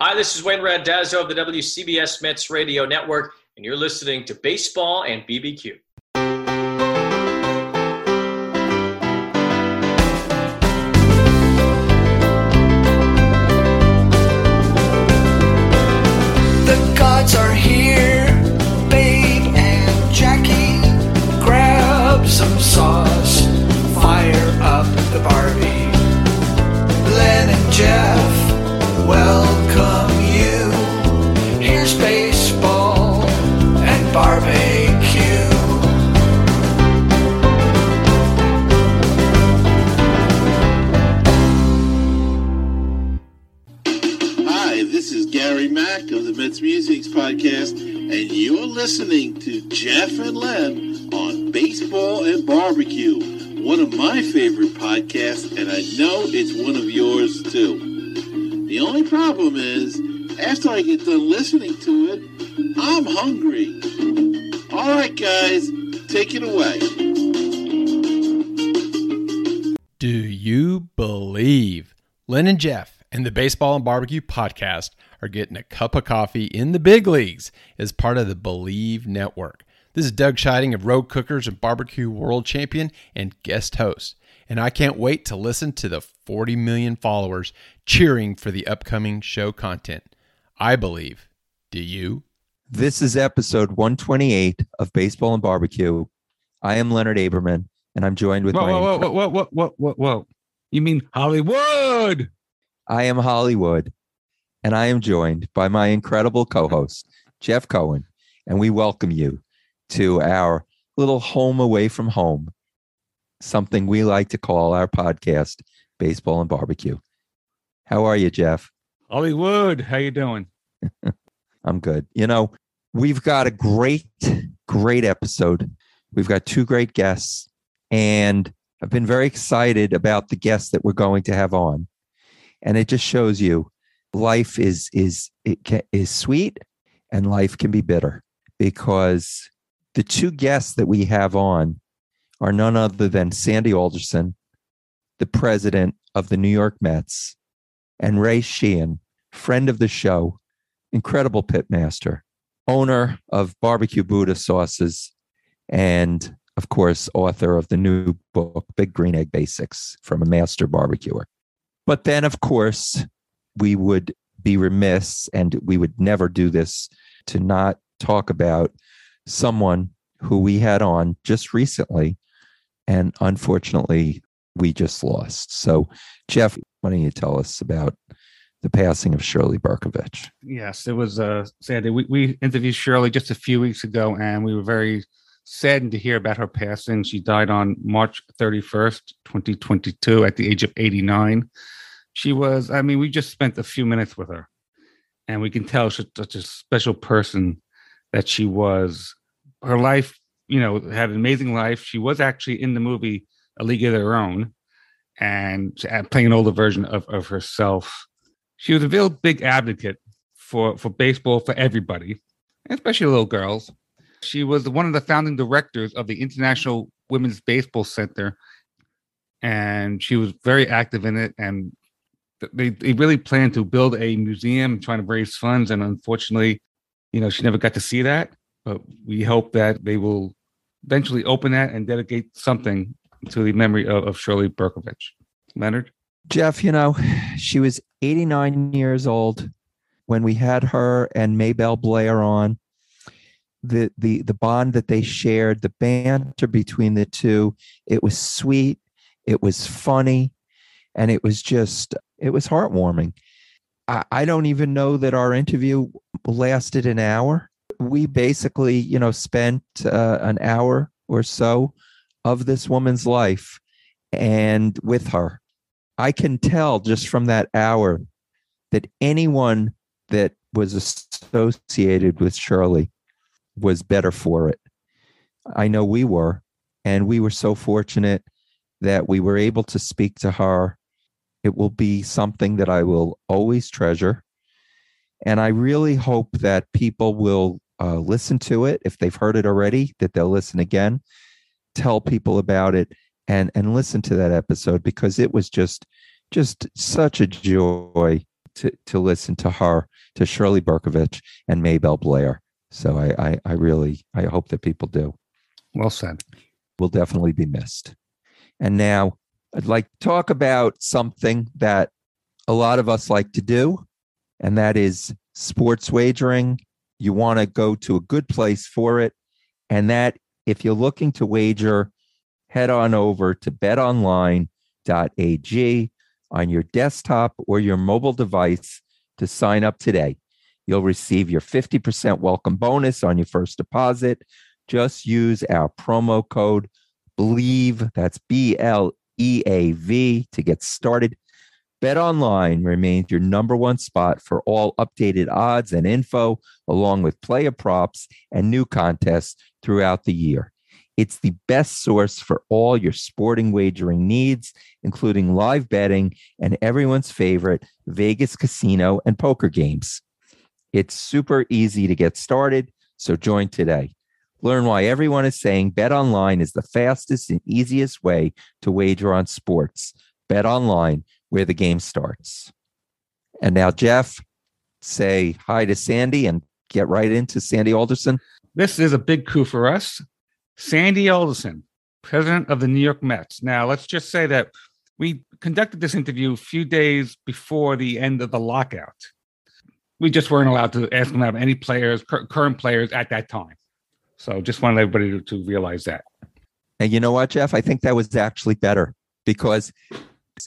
Hi, this is Wayne Randazzo of the WCBS Mets Radio Network, and you're listening to Baseball and BBQ. Podcast, and you're listening to Jeff and Len on Baseball and Barbecue, one of my favorite podcasts, and I know it's one of yours too. The only problem is, after I get done listening to it, I'm hungry. All right, guys, take it away. Do you believe Len and Jeff and the Baseball and Barbecue podcast are getting a cup of coffee in the big leagues as part of the Bleav Network? This is Doug Scheiding of Road Cookers and Barbecue World Champion and guest host. And I can't wait to listen to the 40 million followers cheering for the upcoming show content. I believe. Do you? This is episode 128 of Baseball and Barbecue. I am Leonard Aberman, and I'm joined with Whoa, my. whoa, whoa, whoa, whoa, whoa, whoa, whoa. You mean Hollywood? I am Hollywood, and I am joined by my incredible co-host Jeff Cohen, and we welcome you to our little home away from home, something we like to call our podcast, Baseball and Barbecue. How are you, Jeff? Hollywood, how you doing? I'm good. You know, we've got a great, great episode. We've got two great guests, and I've been very excited about the guests that we're going to have on. And it just shows you life is is it can, is sweet and life can be bitter because the two guests that we have on are none other than Sandy Alderson, the president of the New York Mets, and Ray Sheehan, friend of the show, incredible pitmaster, owner of Barbecue Buddha Sauces, and of course, author of the new book, Big Green Egg Basics from a Master Barbecuer. But then, of course, we would be remiss and we would never do this to not talk about someone who we had on just recently. And unfortunately, we just lost. So, Jeff, why don't you tell us about the passing of Shirley Burkovich? Yes, it was uh Sandy. We, we interviewed Shirley just a few weeks ago, and we were very saddened to hear about her passing. She died on March 31st, 2022, at the age of 89. She was, I mean, we just spent a few minutes with her, and we can tell she's such a special person that she was. Her life, you know, had an amazing life. She was actually in the movie A League of Their Own and uh, playing an older version of, of herself. She was a real big advocate for, for baseball for everybody, especially little girls. She was one of the founding directors of the International Women's Baseball Center, and she was very active in it. And they, they really planned to build a museum, trying to raise funds. And unfortunately, you know, she never got to see that. But we hope that they will eventually open that and dedicate something to the memory of, of Shirley Burkovich. Leonard? Jeff, you know, she was 89 years old when we had her and Maybelle Blair on. The the the bond that they shared, the banter between the two, it was sweet, it was funny, and it was just it was heartwarming. I, I don't even know that our interview lasted an hour. We basically, you know, spent uh, an hour or so of this woman's life and with her. I can tell just from that hour that anyone that was associated with Shirley was better for it. I know we were, and we were so fortunate that we were able to speak to her. It will be something that I will always treasure. And I really hope that people will uh, listen to it. If they've heard it already, that they'll listen again, tell people about it, and and listen to that episode because it was just just such a joy to to listen to her, to Shirley Burkovich and Maybelle Blair. So I, I, I really I hope that people do. Well said. Will definitely be missed. And now I'd like to talk about something that a lot of us like to do, and that is sports wagering. You want to go to a good place for it. And that if you're looking to wager, head on over to betonline.ag on your desktop or your mobile device to sign up today. You'll receive your 50% welcome bonus on your first deposit. Just use our promo code BLEAV, that's B L E A V, to get started. Bet Online remains your number one spot for all updated odds and info, along with player props and new contests throughout the year. It's the best source for all your sporting wagering needs, including live betting and everyone's favorite Vegas casino and poker games. It's super easy to get started, so join today. Learn why everyone is saying Bet Online is the fastest and easiest way to wager on sports. Bet Online, where the game starts. And now, Jeff, say hi to Sandy and get right into Sandy Alderson. This is a big coup for us. Sandy Alderson, president of the New York Mets. Now, let's just say that we conducted this interview a few days before the end of the lockout. We just weren't allowed to ask him about any players, current players at that time. So just wanted everybody to, to realize that. And you know what, Jeff? I think that was actually better because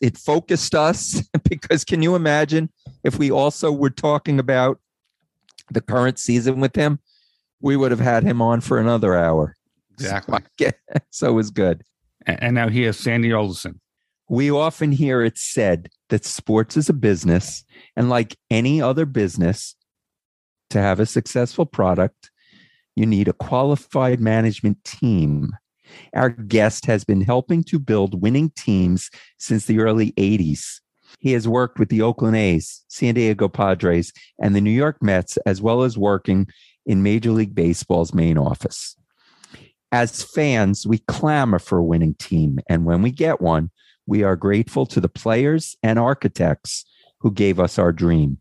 it focused us. because can you imagine if we also were talking about the current season with him? We would have had him on for another hour. Exactly. So it was good. And, now here's Sandy Alderson. We often hear it said that sports is a business, and like any other business, to have a successful product, you need a qualified management team. Our guest has been helping to build winning teams since the early 80s. He has worked with the Oakland A's, San Diego Padres, and the New York Mets, as well as working in Major League Baseball's main office. As fans, we clamor for a winning team, and when we get one, we are grateful to the players and architects who gave us our dream.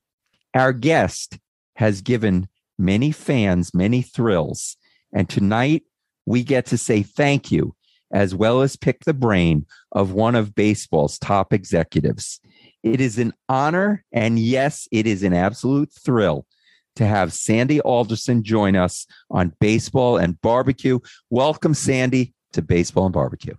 Our guest has given many fans many thrills, and tonight we get to say thank you as well as pick the brain of one of baseball's top executives. It is an honor, and yes, it is an absolute thrill to have Sandy Alderson join us on Baseball and Barbecue. Welcome, Sandy, to Baseball and Barbecue.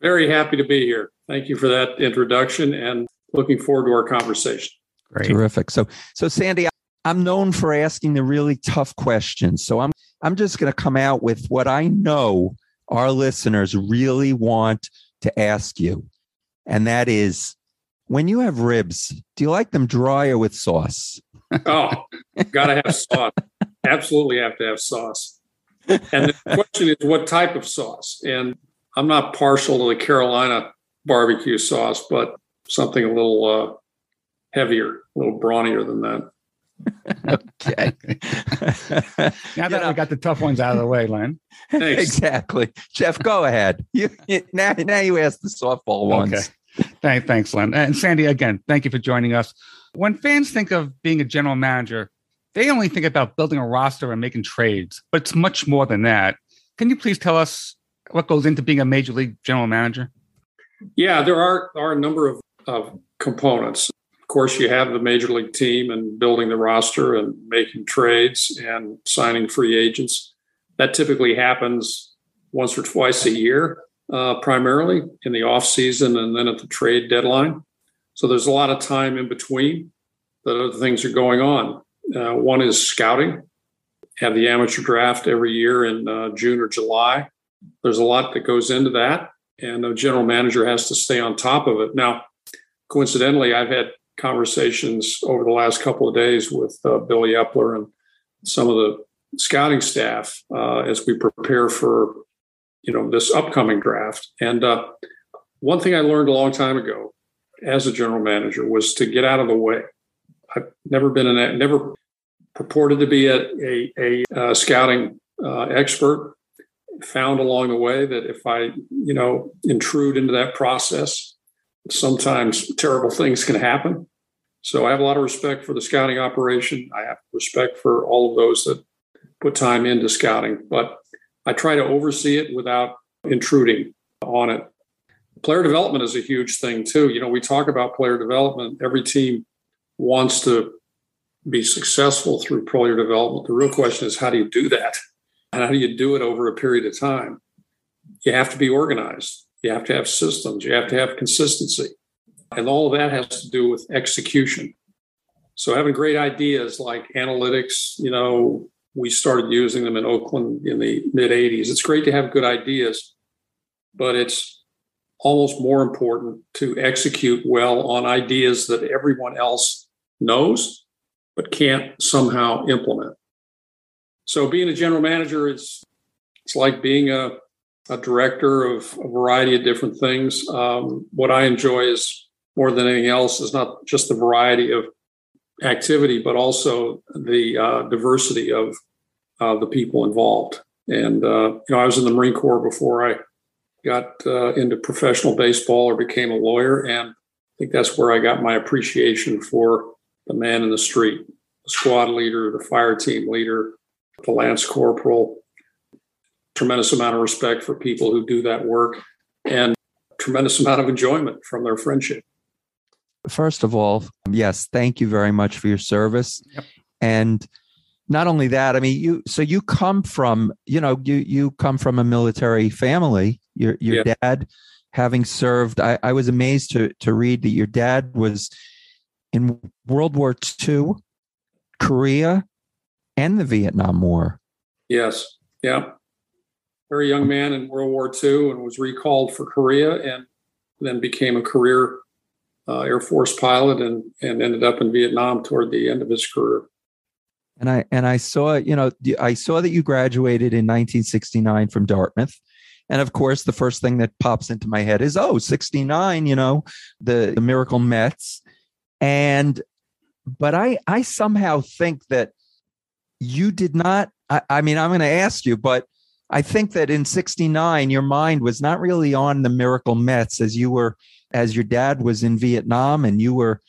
Very happy to be here. Thank you for that introduction and looking forward to our conversation. Great. Terrific. So, so Sandy, I'm known for asking the really tough questions. So I'm I'm just going to come out with what I know our listeners really want to ask you. And that is when you have ribs, do you like them dry or with sauce? Oh, gotta have sauce. Absolutely have to have sauce. And the question is what type of sauce? And I'm not partial to the Carolina barbecue sauce, but something a little uh, heavier, a little brawnier than that. Okay. Now You that know- we got the tough ones out of the way, Len. Thanks. exactly. Jeff, go ahead. You, you- now, now you ask the softball ones. Okay. Thank, thanks, Len. And Sandy, again, thank you for joining us. When fans think of being a general manager, they only think about building a roster and making trades, but it's much more than that. Can you please tell us what goes into being a major league general manager? Yeah, there are, are a number of, of components. Course, you have the major league team and building the roster and making trades and signing free agents. That typically happens once or twice a year, uh, primarily in the off season and then at the trade deadline. So there's a lot of time in between that other things are going on. Uh, one is scouting. Have the amateur draft every year in uh, June or July. There's a lot that goes into that and the general manager has to stay on top of it. Now, coincidentally, I've had conversations over the last couple of days with uh, Billy Eppler and some of the scouting staff uh, as we prepare for you know this upcoming draft. And uh, one thing I learned a long time ago as a general manager was to get out of the way. I've never been an never purported to be a a, a, uh scouting uh, expert found along the way that if I, you know, intrude into that process, sometimes terrible things can happen. So I have a lot of respect for the scouting operation. I have respect for all of those that put time into scouting, but I try to oversee it without intruding on it. Player development is a huge thing too. You know, we talk about player development. Every team wants to be successful through player development. The real question is how do you do that? And how do you do it over a period of time? You have to be organized. You have to have systems. You have to have consistency. And all of that has to do with execution. So having great ideas like analytics, you know, we started using them in Oakland in the mid 80s. It's great to have good ideas, but it's almost more important to execute well on ideas that everyone else knows but can't somehow implement. So being a general manager is it's like being a, a director of a variety of different things. Um, what I enjoy is more than anything else is not just the variety of activity, but also the uh, diversity of uh, the people involved. And uh, you know, I was in the Marine Corps before I got uh, into professional baseball or became a lawyer, and I think that's where I got my appreciation for the man in the street, the squad leader, the fire team leader, the lance corporal. Tremendous amount of respect for people who do that work, and tremendous amount of enjoyment from their friendship. First of all, yes, thank you very much for your service. Yep. And not only that, I mean, you so you come from, you know, you you come from a military family. Your your Yeah. dad having served, I, I was amazed to to read that your dad was in World War II, Korea, and the Vietnam War. Yes. Yeah. Very young man in World War II and was recalled for Korea and then became a career uh, Air Force pilot and, and ended up in Vietnam toward the end of his career. And I and I saw, you know, I saw that you graduated in 1969 from Dartmouth. And of course, the first thing that pops into my head is, oh, 69, you know, the, the Miracle Mets. And but I I somehow think that you did not, I, I mean, I'm going to ask you, but I think that in 69, your mind was not really on the Miracle Mets as you were, as your dad was in Vietnam and you were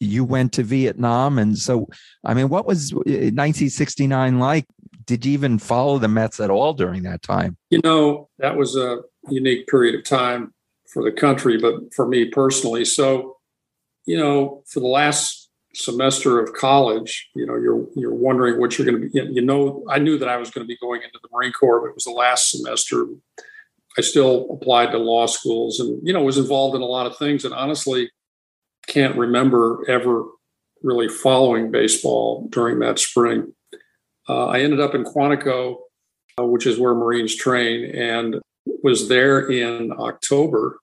you went to Vietnam. And so, I mean, what was uh, 1969 like? Did you even follow the Mets at all during that time? You know, that was a unique period of time for the country, but for me personally. So, you know, for the last semester of college, you know, you're you're wondering what you're going to be. You know, I knew that I was going to be going into the Marine Corps, but it was the last semester. I still applied to law schools, and you know, was involved in a lot of things. And honestly, can't remember ever really following baseball during that spring. Uh, I ended up in Quantico, uh, which is where Marines train, and was there in October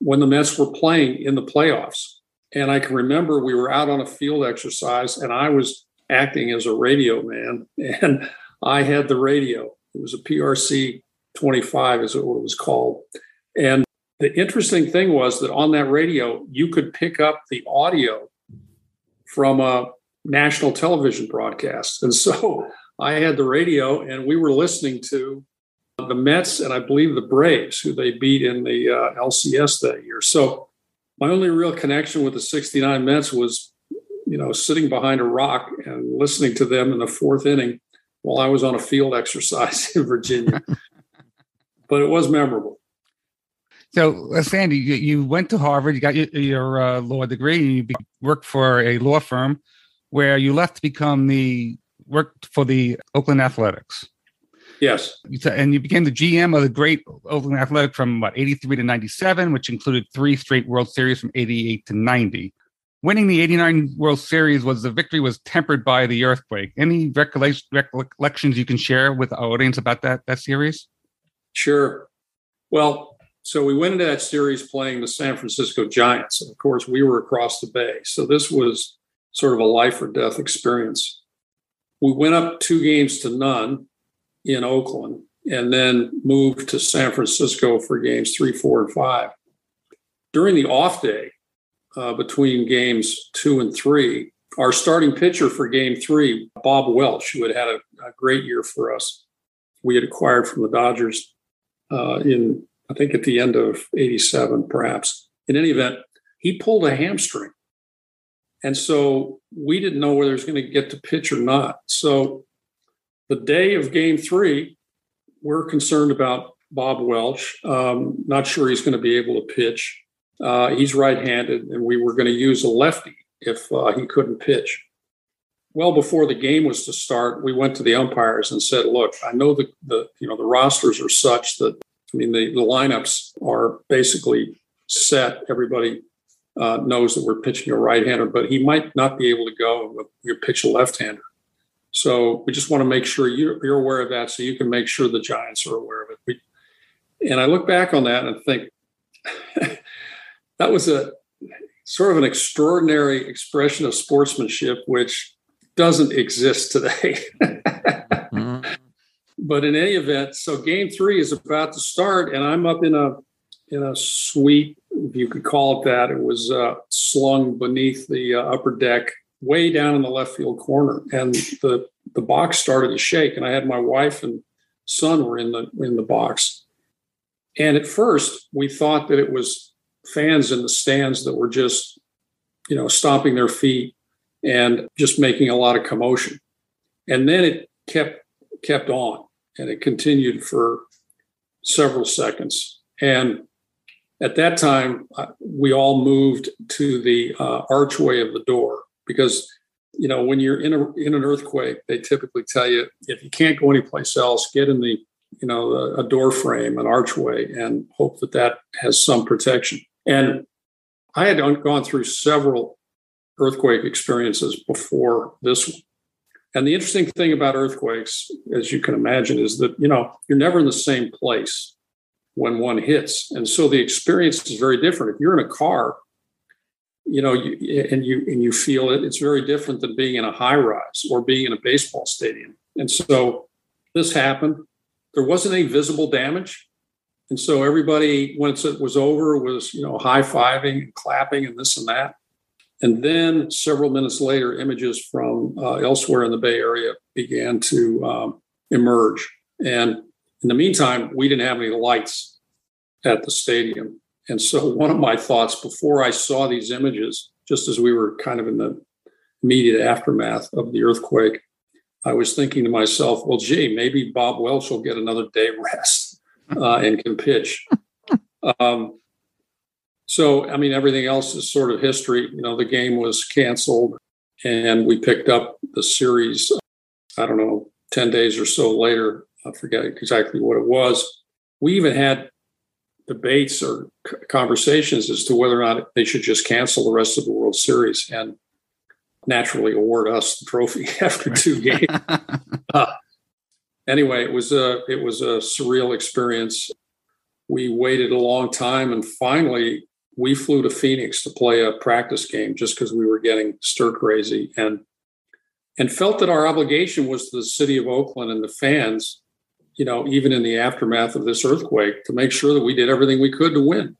when the Mets were playing in the playoffs. And I can remember we were out on a field exercise, and I was acting as a radio man, and I had the radio. It was a PRC 25, is what it was called. And the interesting thing was that on that radio, you could pick up the audio from a national television broadcast. And so I had the radio, and we were listening to the Mets and I believe the Braves, who they beat in the uh, LCS that year. So my only real connection with the 69 Mets was, you know, sitting behind a rock and listening to them in the fourth inning while I was on a field exercise in Virginia. but it was memorable. So, uh, Sandy, you, you went to Harvard, you got your, your uh, law degree, and you be, worked for a law firm where you left to become the worked for the Oakland Athletics. Yes. And you became the GM of the great Oakland Athletic from what 83 to 97, which included three straight World Series from 88 to 90. Winning the 89 World Series was the victory was tempered by the earthquake. Any recollections you can share with our audience about that that series? Sure. Well, so we went into that series playing the San Francisco Giants. And of course, we were across the bay. So this was sort of a life or death experience. We went up two games to none in Oakland and then moved to San Francisco for games three, four, and five. During the off day uh, between games two and three, our starting pitcher for game three, Bob Welch, who had had a, a great year for us, we had acquired from the Dodgers uh, in I think at the end of 87, perhaps. In any event, he pulled a hamstring. And so we didn't know whether he was going to get to pitch or not. So the day of game three, we're concerned about Bob Welch. Um, not sure he's going to be able to pitch. Uh, he's right handed, and we were going to use a lefty if uh, he couldn't pitch. Well, before the game was to start, we went to the umpires and said, "Look, I know the, the you know the rosters are such that I mean the, the lineups are basically set. Everybody uh, knows that we're pitching a right-hander, but he might not be able to go. We pitch a left-hander. So we just want to make sure you're, you're aware of that, so you can make sure the Giants are aware of it. We, and I look back on that and think that was a sort of an extraordinary expression of sportsmanship, which doesn't exist today. mm-hmm. But in any event, so game three is about to start, and I'm up in a in a suite, if you could call it that. It was uh, slung beneath the uh, upper deck, way down in the left field corner, and the the box started to shake. And I had my wife and son were in the in the box, and at first we thought that it was fans in the stands that were just, you know, stomping their feet and just making a lot of commotion. And then it kept kept on, and it continued for several seconds. And at that time, uh, we all moved to the uh, archway of the door because, you know, when you're in a in an earthquake, they typically tell you if you can't go anyplace else, get in the you know a, door frame, an archway, and hope that that has some protection. And I had gone through several earthquake experiences before this one. And the interesting thing about earthquakes, as you can imagine, is that you know you're never in the same place when one hits. And so the experience is very different. If you're in a car, you know, you, and you and you feel it, it's very different than being in a high rise or being in a baseball stadium. And so this happened. There wasn't any visible damage. And so everybody, once it was over, was, you know, high fiving and clapping and this and that. And then several minutes later, images from uh, elsewhere in the Bay Area began to um, emerge. And in the meantime, we didn't have any lights at the stadium. And so, one of my thoughts before I saw these images, just as we were kind of in the immediate aftermath of the earthquake, I was thinking to myself, well, gee, maybe Bob Welch will get another day rest uh, and can pitch. Um, so, I mean, everything else is sort of history. You know, the game was canceled and we picked up the series, I don't know, 10 days or so later I forget exactly what it was. We even had debates or conversations as to whether or not they should just cancel the rest of the World Series and naturally award us the trophy after two games. uh, anyway, it was a it was a surreal experience. We waited a long time, and finally, we flew to Phoenix to play a practice game just because we were getting stir crazy and and felt that our obligation was to the city of Oakland and the fans you know, even in the aftermath of this earthquake, to make sure that we did everything we could to win.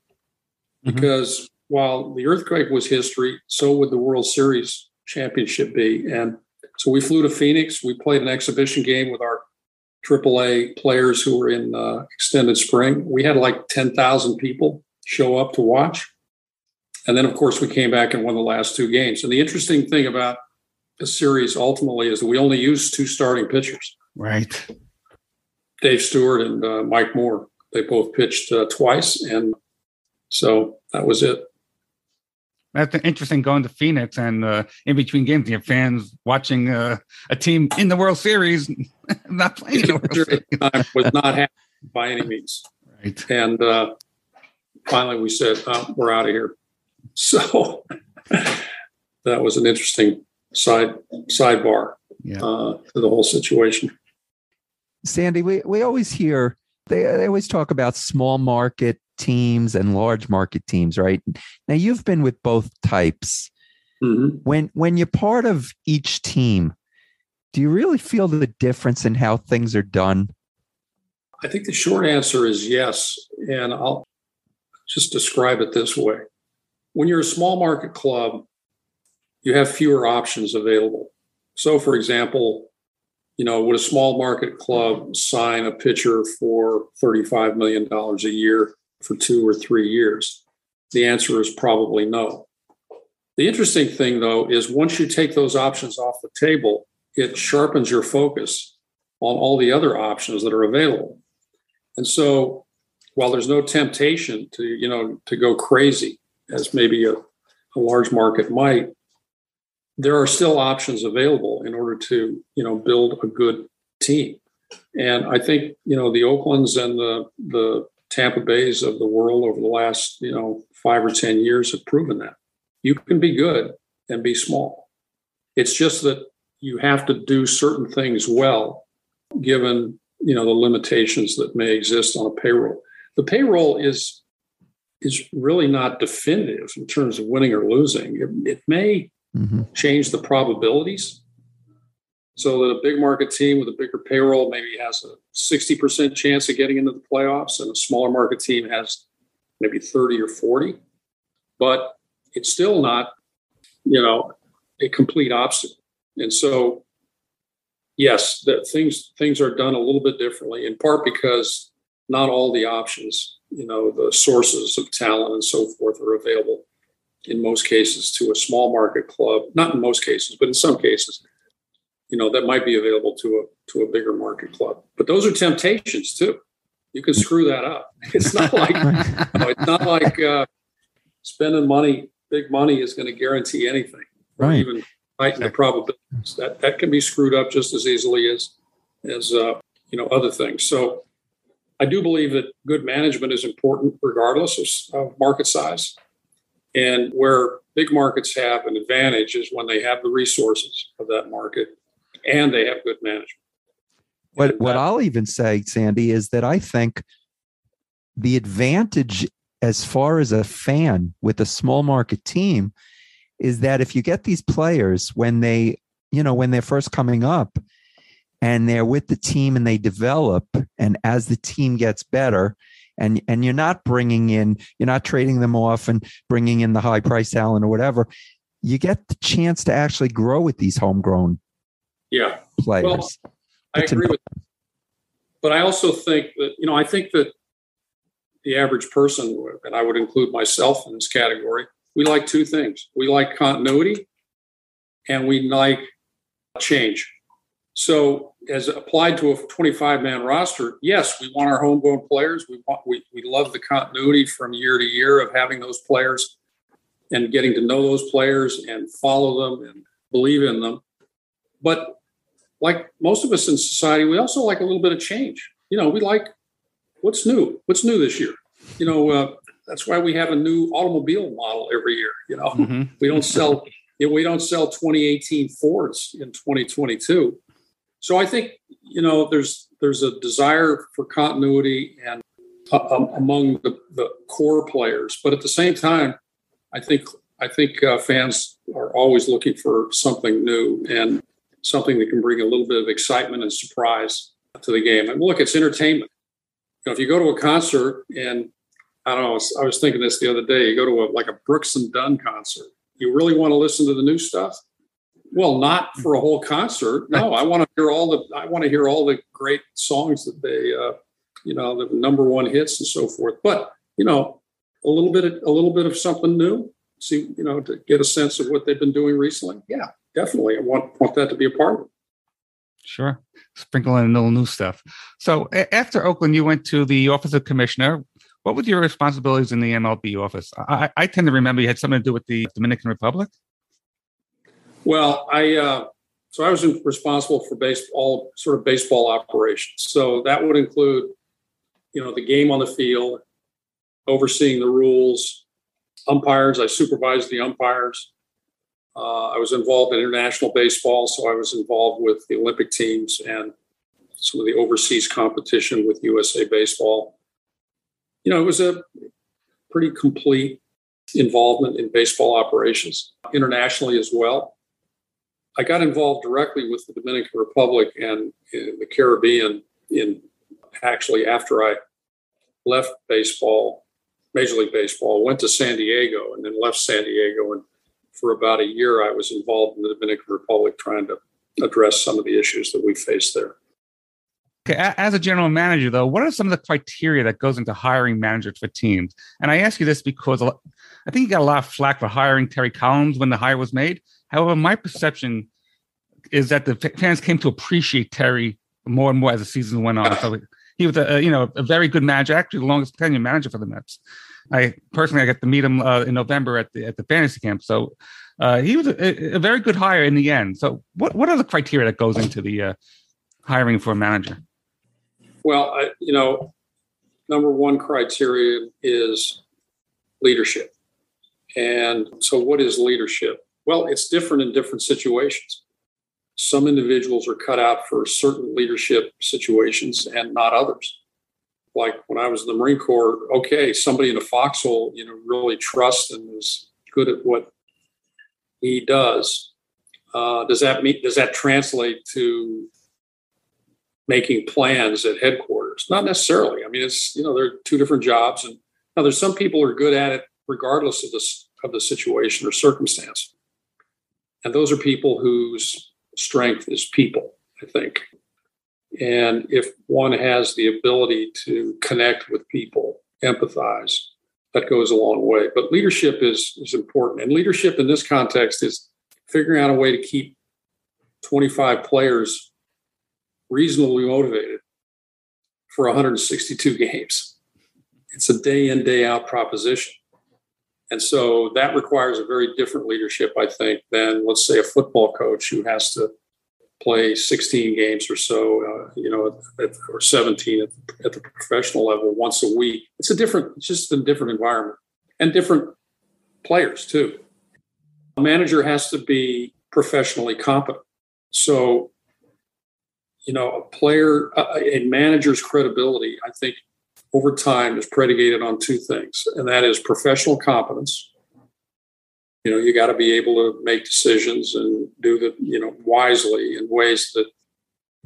Mm-hmm. Because while the earthquake was history, so would the World Series championship be. And so we flew to Phoenix. We played an exhibition game with our AAA players who were in uh, extended spring. We had like 10,000 people show up to watch. And then, of course, we came back and won the last two games. And the interesting thing about the series ultimately is that we only used two starting pitchers. Right. Dave Stewart and uh, Mike Moore. They both pitched uh, twice, and so that was it. That's an interesting going to Phoenix and uh, in between games, you have fans watching uh, a team in the World Series, not playing in the World Series. was not happy by any means. Right. And uh, finally, we said, oh, "We're out of here." So that was an interesting side sidebar yeah. Uh, to the whole situation. Sandy, we, we always hear they, they always talk about small market teams and large market teams, right? Now you've been with both types. Mm-hmm. When when you're part of each team, do you really feel the difference in how things are done? I think the short answer is yes, and I'll just describe it this way. When you're a small market club, you have fewer options available. So, for example, you know, would a small market club sign a pitcher for $35 million a year for two or three years? The answer is probably no. The interesting thing, though, is once you take those options off the table, it sharpens your focus on all the other options that are available. And so, while there's no temptation to, you know, to go crazy as maybe a, a large market might, there are still options available in order to, you know, build a good team. And I think, you know, the Oaklands and the the Tampa Bays of the world over the last, you know, five or 10 years have proven that. You can be good and be small. It's just that you have to do certain things well, given, you know, the limitations that may exist on a payroll. The payroll is is really not definitive in terms of winning or losing. It, it may mm-hmm. change the probabilities so that a big market team with a bigger payroll maybe has a 60% chance of getting into the playoffs, and a smaller market team has maybe 30 or 40. But it's still not, you know, a complete obstacle. And so, yes, that things things are done a little bit differently, in part because not all the options, you know, the sources of talent and so forth are available in most cases to a small market club. Not in most cases, but in some cases you know that might be available to a to a bigger market club. But those are temptations too. You can screw that up. It's not like you know, it's not like uh, spending money, big money, is going to guarantee anything, right? even heighten the probabilities. That that can be screwed up just as easily as as uh, you know other things. So I do believe that good management is important regardless of, of market size. And where big markets have an advantage is when they have the resources of that market and they have good management. What and what that, I'll even say, Sandy, is that I think the advantage as far as a fan with a small market team is that if you get these players when they, you know, when they're first coming up and they're with the team and they develop and as the team gets better and and you're not bringing in you're not trading them off and bringing in the high price talent or whatever you get the chance to actually grow with these homegrown yeah players. Well, I agree with that. But I also think that, you know, I think that the average person, and I would include myself in this category, we like two things. We like continuity and we like change. So, as applied to a 25 man roster, yes, we want our homegrown players. We want we, we love the continuity from year to year of having those players and getting to know those players and follow them and believe in them. But like most of us in society, we also like a little bit of change. You know, we like what's new. What's new this year? You know, uh, that's why we have a new automobile model every year. You know, mm-hmm. we don't sell you know, we don't sell 2018 Fords in 2022. So I think you know there's there's a desire for continuity and uh, um, among the, the core players, but at the same time, I think I think uh, fans are always looking for something new and something that can bring a little bit of excitement and surprise to the game. And look, it's entertainment. You know, if you go to a concert and I don't know, I was thinking this the other day, you go to a, like a Brooks and Dunn concert, you really want to listen to the new stuff? Well, not for a whole concert. No, I want to hear all the I want to hear all the great songs that they uh, you know, the number one hits and so forth. But, you know, a little bit of, a little bit of something new, see, you know, to get a sense of what they've been doing recently. Yeah, definitely. I want want that to be a part of it. Sure. Sprinkle in a little new stuff. So a- after Oakland, you went to the office of commissioner. What were your responsibilities in the MLB office? I, I tend to remember you had something to do with the Dominican Republic. Well, I uh, so I was responsible for baseball, sort of baseball operations. So that would include, you know, the game on the field, overseeing the rules, umpires. I supervised the umpires. Uh, I was involved in international baseball, so I was involved with the Olympic teams and some of the overseas competition with USA Baseball. You know, it was a pretty complete involvement in baseball operations internationally as well. I got involved directly with the Dominican Republic and uh, the Caribbean in actually after I left baseball, Major League Baseball, went to San Diego and then left San Diego and for about a year, I was involved in the Dominican Republic trying to address some of the issues that we faced there. Okay, as a general manager, though, what are some of the criteria that goes into hiring managers for teams? And I ask you this because I think you got a lot of flack for hiring Terry Collins when the hire was made. However, my perception is that the fans came to appreciate Terry more and more as the season went on. So he was a, you know a very good manager, actually the longest tenure manager for the Mets. I personally I got to meet him uh, in November at the at the fantasy camp. So uh, he was a, a, very good hire in the end. So what what are the criteria that goes into the uh, hiring for a manager? Well, I, you know, number one criteria is leadership. And so, what is leadership? Well, it's different in different situations some individuals are cut out for certain leadership situations and not others. Like when I was in the Marine Corps, okay, somebody in a foxhole, you know, really trusts and is good at what he does. Uh, does that mean does that translate to making plans at headquarters? Not necessarily. I mean, it's you know, there are two different jobs, and now there's some people who are good at it regardless of the of the situation or circumstance, and those are people whose strength is people, I think. And if one has the ability to connect with people, empathize, that goes a long way. But leadership is, is important. And leadership in this context is figuring out a way to keep 25 players reasonably motivated for 162 games. It's a day in, day out proposition. And so that requires a very different leadership, I think, than let's say a football coach who has to play 16 games or so, uh, you know, at, or 17 at the, at the, professional level once a week. It's a different, it's just a different environment and different players too. A manager has to be professionally competent. So, you know, a player, a, a manager's credibility, I think, over time is predicated on two things, and that is professional competence. You know, you got to be able to make decisions and do the, you know, wisely in ways that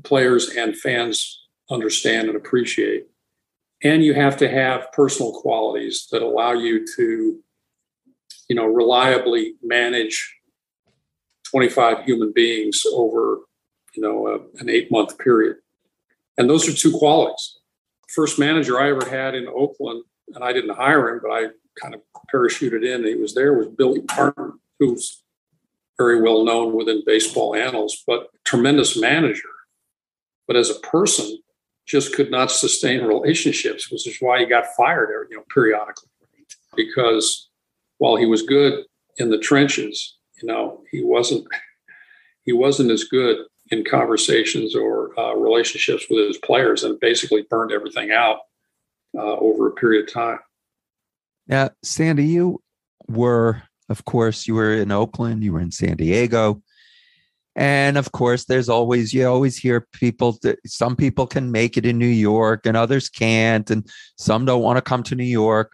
players and fans understand and appreciate. And you have to have personal qualities that allow you to, you know, reliably manage 25 human beings over, you know, a, an eight month period. And those are two qualities first manager I ever had in Oakland, and I didn't hire him, but I kind of parachuted in. He was there was Billy Martin, who's very well known within baseball annals, but tremendous manager. But as a person, just could not sustain relationships, which is why he got fired, you know, periodically. Because while he was good in the trenches, you know, he wasn't he wasn't as good in conversations or uh, relationships with his players and basically burned everything out uh, over a period of time. Now, Sandy, you were, of course, you were in Oakland, you were in San Diego. And of course, there's always, you always hear people that some people can make it in New York and others can't, and some don't want to come to New York.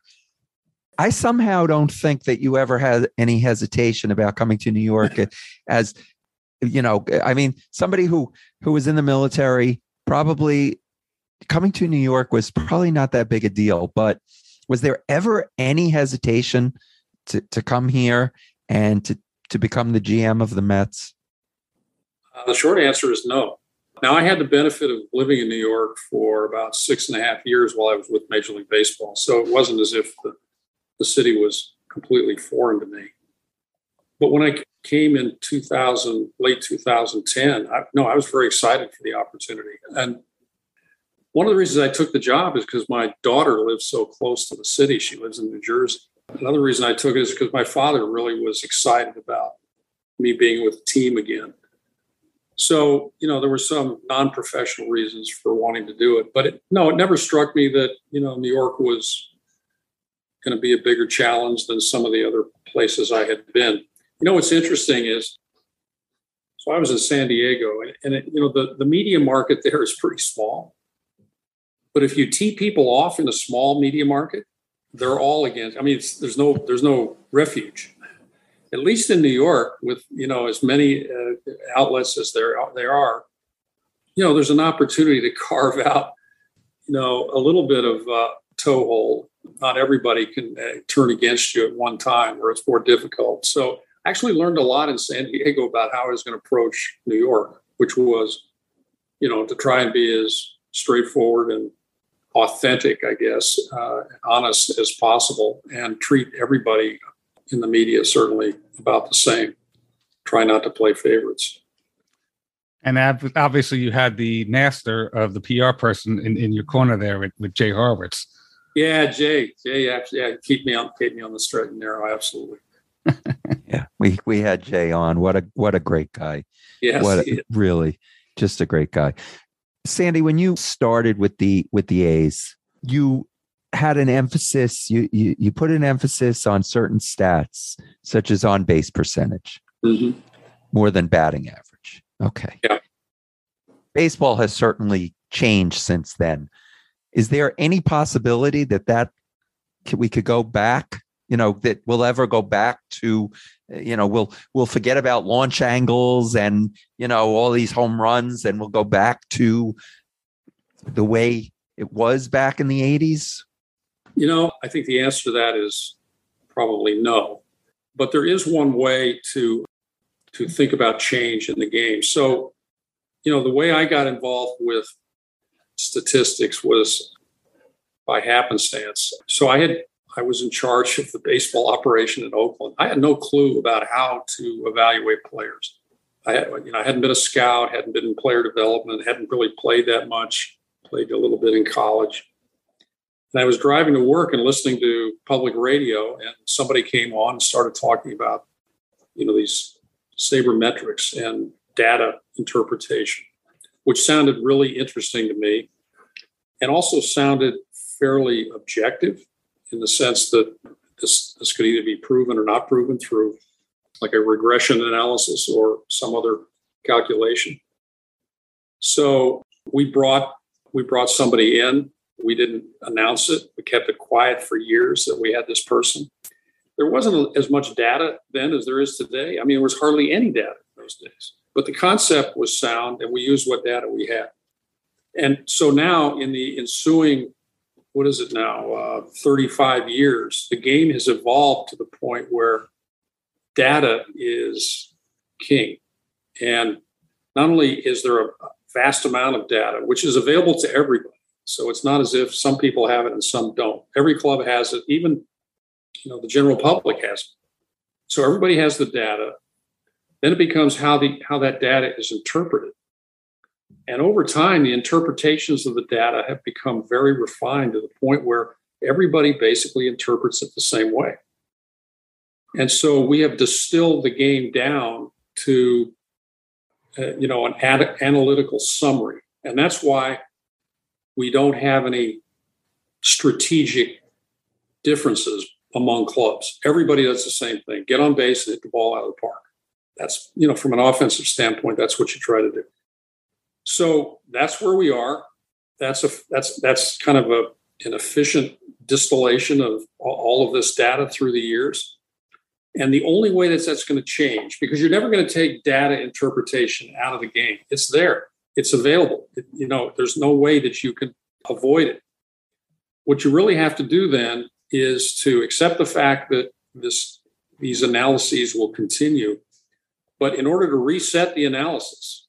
I somehow don't think that you ever had any hesitation about coming to New York as you know i mean somebody who who was in the military probably coming to new york was probably not that big a deal but was there ever any hesitation to, to come here and to, to become the gm of the mets? Uh, the short answer is no. Now i had the benefit of living in new york for about six and a half years while i was with major league baseball so it wasn't as if the, the city was completely foreign to me. But when I came in 2000, late 2010, I, no, I was very excited for the opportunity. And one of the reasons I took the job is because my daughter lives so close to the city. She lives in New Jersey. Another reason I took it is because my father really was excited about me being with the team again. So, you know, there were some non professional reasons for wanting to do it. But it, no, it never struck me that, you know, New York was going to be a bigger challenge than some of the other places I had been. You know what's interesting is, so I was in San Diego, and, and it, you know the the media market there is pretty small. But if you tee people off in a small media market, they're all against. I mean, there's no there's no refuge. At least in New York, with you know as many uh, outlets as there there are, you know, there's an opportunity to carve out, you know, a little bit of uh, toehold. Not everybody can uh, turn against you at one time, or it's more difficult. So actually learned a lot in San Diego about how I was going to approach New York, which was, you know, to try and be as straightforward and authentic, I guess, uh, honest as possible, and treat everybody in the media certainly about the same. Try not to play favorites. And obviously, you had the master of the PR person in, in your corner there with, with Jay Horwitz. Yeah, Jay, Jay, actually, yeah, keep me on, keep me on the straight and narrow. Absolutely. Yeah, we we had Jay on. What a what a great guy. Yes, what a, really just a great guy. Sandy, when you started with the with the A's, you had an emphasis. You you you put an emphasis on certain stats, such as on base percentage, mm-hmm. more than batting average. Okay. Yeah. Baseball has certainly changed since then. Is there any possibility that that we could go back you know that we'll ever go back to eh, you know we'll we'll forget about launch angles and you know all these home runs and we'll go back to the way it was back in the 80s you know i think the answer to that is probably no. But there is one way to to think about change in the game. So you know the way i got involved with statistics was by happenstance. So i had I was in charge of the baseball operation in Oakland. I had no clue about how to evaluate players. I had, you know, I hadn't been a scout, hadn't been in player development, hadn't really played that much. Played a little bit in college. And I was driving to work and listening to public radio, and somebody came on and started talking about, you know, these sabermetrics and data interpretation, which sounded really interesting to me, and also sounded fairly objective in the sense that this, this could either be proven or not proven through like a regression analysis or some other calculation. So we brought we brought somebody in. We didn't announce it. We kept it quiet for years that we had this person. There wasn't as much data then as there is today. I mean, there was hardly any data in those days. But the concept was sound, and we used what data we had. And so now, in the ensuing what is it now, uh, 35 years, the game has evolved to the point where data is king. And not only is there a vast amount of data, which is available to everybody. So it's not as if some people have it and some don't. Every club has it, even you know the general public has it. So everybody has the data. Then it becomes how the how that data is interpreted. And over time, the interpretations of the data have become very refined to the point where everybody basically interprets it the same way. And so we have distilled the game down to, uh, you know, an ad- analytical summary. And that's why we don't have any strategic differences among clubs. Everybody does the same thing get on base and hit the ball out of the park. That's, you know, from an offensive standpoint, that's what you try to do. So that's where we are. That's a that's that's kind of a an efficient distillation of all of this data through the years. And the only way that that's going to change, because you're never going to take data interpretation out of the game. It's there. It's available. It, you know, there's no way that you can avoid it. What you really have to do then is to accept the fact that this these analyses will continue. But in order to reset the analysis,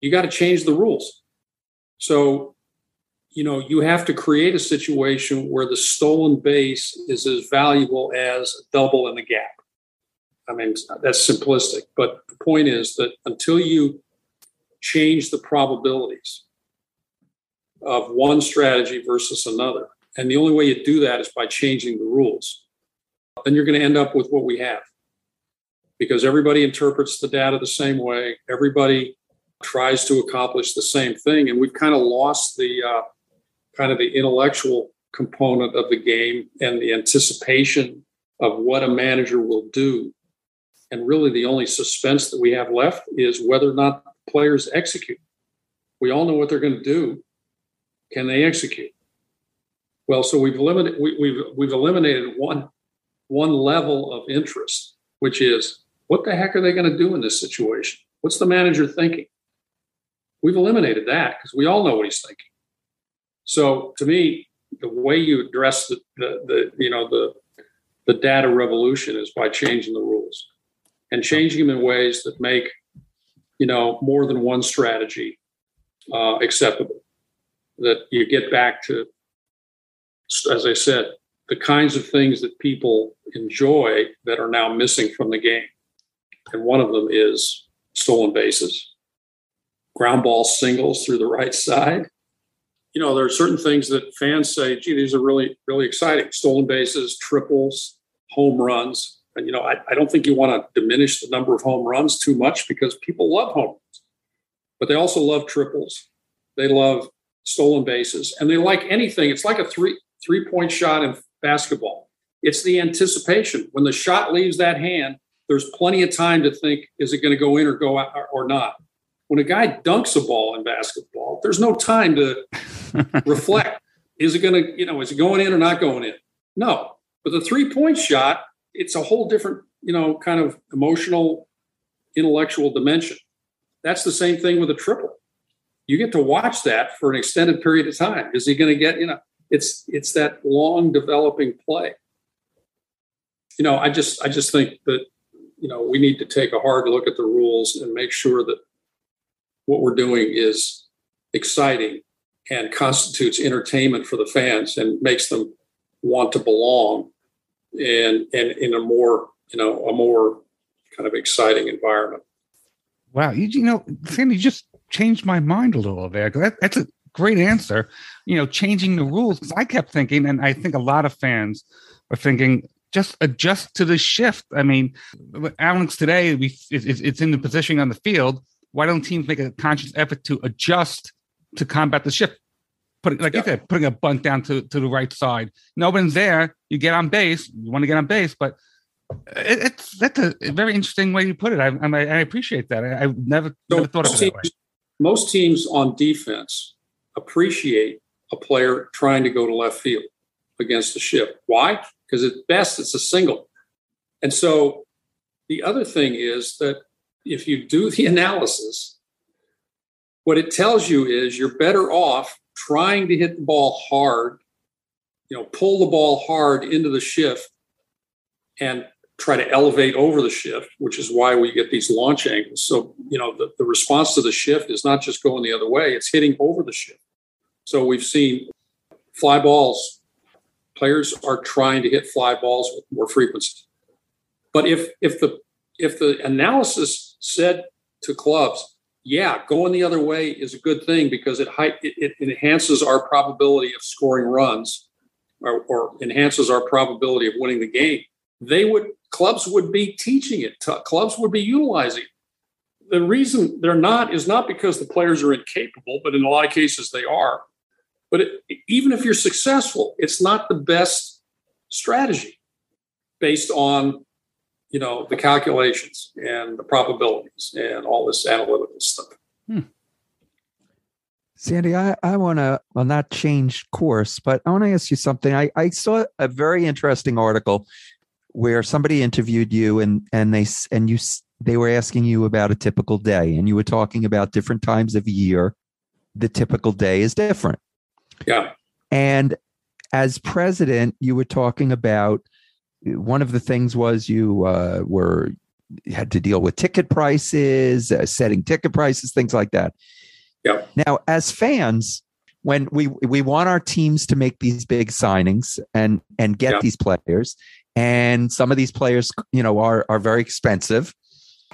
you got to change the rules. So, you know, you have to create a situation where the stolen base is as valuable as a double in the gap. I mean, that's simplistic, but the point is that until you change the probabilities of one strategy versus another, and the only way you do that is by changing the rules, then you're going to end up with what we have. Because everybody interprets the data the same way, everybody tries to accomplish the same thing. And we've kind of lost the uh, kind of the intellectual component of the game and the anticipation of what a manager will do. And really, the only suspense that we have left is whether or not players execute. We all know what they're going to do. Can they execute? Well, so we've eliminated we, we've we've eliminated one one level of interest, which is what the heck are they going to do in this situation? What's the manager thinking? We've eliminated that because we all know what he's thinking. So to me, the way you address the, the, the you know the the data revolution is by changing the rules and changing them in ways that make you know more than one strategy uh, acceptable. that you get back to, as I said, the kinds of things that people enjoy that are now missing from the game. And one of them is stolen bases, ground ball singles through the right side. You know, there are certain things that fans say, gee, these are really, really exciting. Stolen bases, triples, home runs. And, you know, I, I don't think you want to diminish the number of home runs too much because people love home runs, but they also love triples. They love stolen bases and they like anything. It's like a three, three point shot in basketball. It's the anticipation. When the shot leaves that hand, there's plenty of time to think, is it going to go in or go out or not? When a guy dunks a ball in basketball, there's no time to reflect. Is it going to, you know, is it going in or not going in? No. But the three point shot, it's a whole different, you know, kind of emotional, intellectual dimension. That's the same thing with a triple. You get to watch that for an extended period of time. Is he going to get, you know, it's it's that long developing play. You know, I just I just think that you know we need to take a hard look at the rules and make sure that what we're doing is exciting and constitutes entertainment for the fans and makes them want to belong and and in a more you know a more kind of exciting environment. Wow, you, you know, Sandy just changed my mind a little there. That, that's a great answer. You know, changing the rules because I kept thinking, and I think a lot of fans are thinking, just adjust to the shift. I mean, Alex today, we it's, it's in the positioning on the field. Why don't teams make a conscious effort to adjust to combat the shift? Put like yeah. you said, putting a bunt down to, to the right side. No one's there. You get on base. You want to get on base, but it, it's that's a very interesting way you put it. I, I, I appreciate that. I, have never, so never thought of it that way. Most teams on defense appreciate a player trying to go to left field against the shift. Why? Because at best it's a single. And so the other thing is that if you do the analysis, what it tells you is you're better off trying to hit the ball hard, you know, pull the ball hard into the shift and try to elevate over the shift, which is why we get these launch angles. So, you know, the, the response to the shift is not just going the other way, it's hitting over the shift. So we've seen fly balls. Players are trying to hit fly balls with more frequency. But if if the if the analysis said to clubs, yeah, going the other way is a good thing because it it, enhances our probability of scoring runs or, or enhances our probability of winning the game they would clubs would be teaching it. Clubs would be utilizing. It. The reason they're not is not because the players are incapable, but in a lot of cases they are. But it, even if you're successful, it's not the best strategy based on you know the calculations and the probabilities and all this analytical stuff. Hmm. Sandy, I, I want to, well, not change course, but I want to ask you something. I, I saw a very interesting article where somebody interviewed you and and they and you they were asking you about a typical day and you were talking about different times of year the typical day is different yeah and as president you were talking about one of the things was you uh, were you had to deal with ticket prices uh, setting ticket prices things like that. Yeah now as fans when we we want our teams to make these big signings and and get yeah. these players and some of these players you know are are very expensive.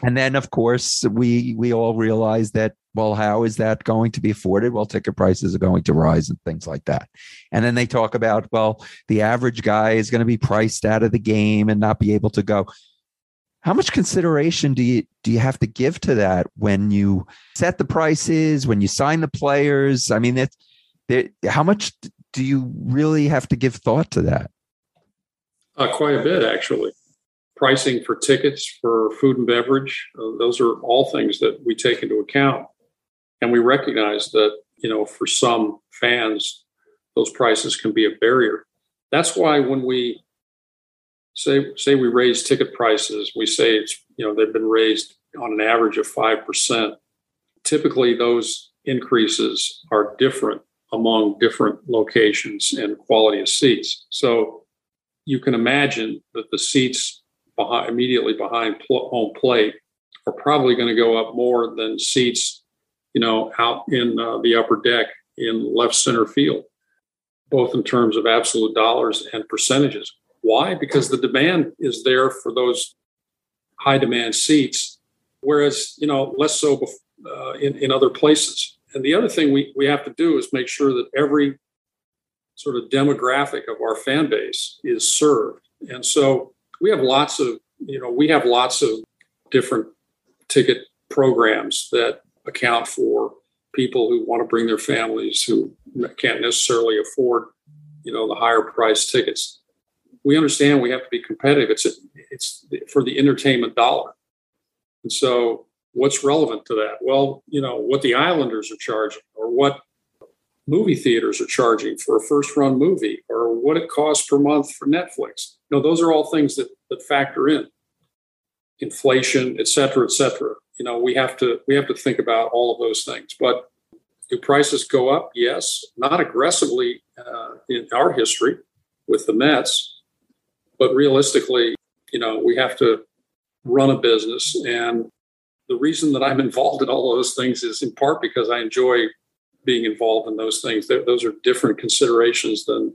And then of course we we all realize that well how is that going to be afforded? Well ticket prices are going to rise and things like that. And then they talk about well the average guy is going to be priced out of the game and not be able to go. How much consideration do you do you have to give to that when you set the prices when you sign the players? I mean it's how much do you really have to give thought to that? Uh, quite a bit, actually. Pricing for tickets for food and beverage, uh, those are all things that we take into account. And we recognize that, you know, for some fans, those prices can be a barrier. That's why when we say say we raise ticket prices, we say it's you know they've been raised on an average of five percent. Typically, those increases are different among different locations and quality of seats. So you can imagine that the seats behind, immediately behind pl- home plate are probably going to go up more than seats, you know, out in uh, the upper deck in left center field, both in terms of absolute dollars and percentages. Why? Because the demand is there for those high demand seats, whereas you know less so uh, in in other places. And the other thing we we have to do is make sure that every sort of demographic of our fan base is served. And so we have lots of you know we have lots of different ticket programs that account for people who want to bring their families who can't necessarily afford you know the higher price tickets. We understand we have to be competitive. It's it's for the entertainment dollar. And so what's relevant to that? Well you know what the islanders are charging or what movie theaters are charging for a first run movie or what it costs per month for netflix. You know those are all things that that factor in. Inflation et cetera et cetera you know we have to we have to think about all of those things. But do prices go up? Yes. Not aggressively uh, in our history with the mets. But realistically you know we have to run a business. And the reason that i'm involved in all those things is in part because i enjoy being involved in those things. They're, those are different considerations than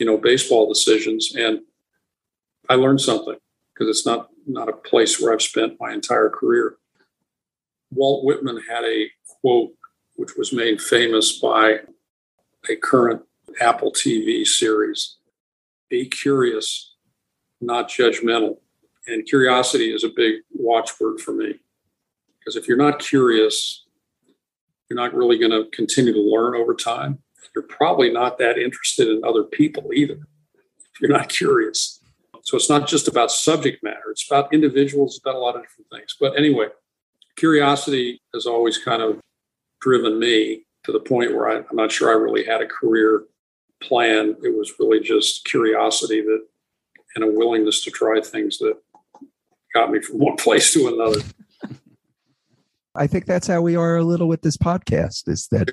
you know baseball decisions. And i learned something because it's not not a place where i've spent my entire career Walt Whitman had a quote which was made famous by a current Apple TV series Be curious, not judgmental. And curiosity is a big watchword for me. Because if you're not curious, you're not really going to continue to learn over time. You're probably not that interested in other people either, if you're not curious. So it's not just about subject matter, it's about individuals, it's about a lot of different things. But anyway, curiosity has always kind of driven me to the point where I, I'm not sure I really had a career plan. It was really just curiosity that and a willingness to try things that got me from one place to another. I think that's how we are a little with this podcast is that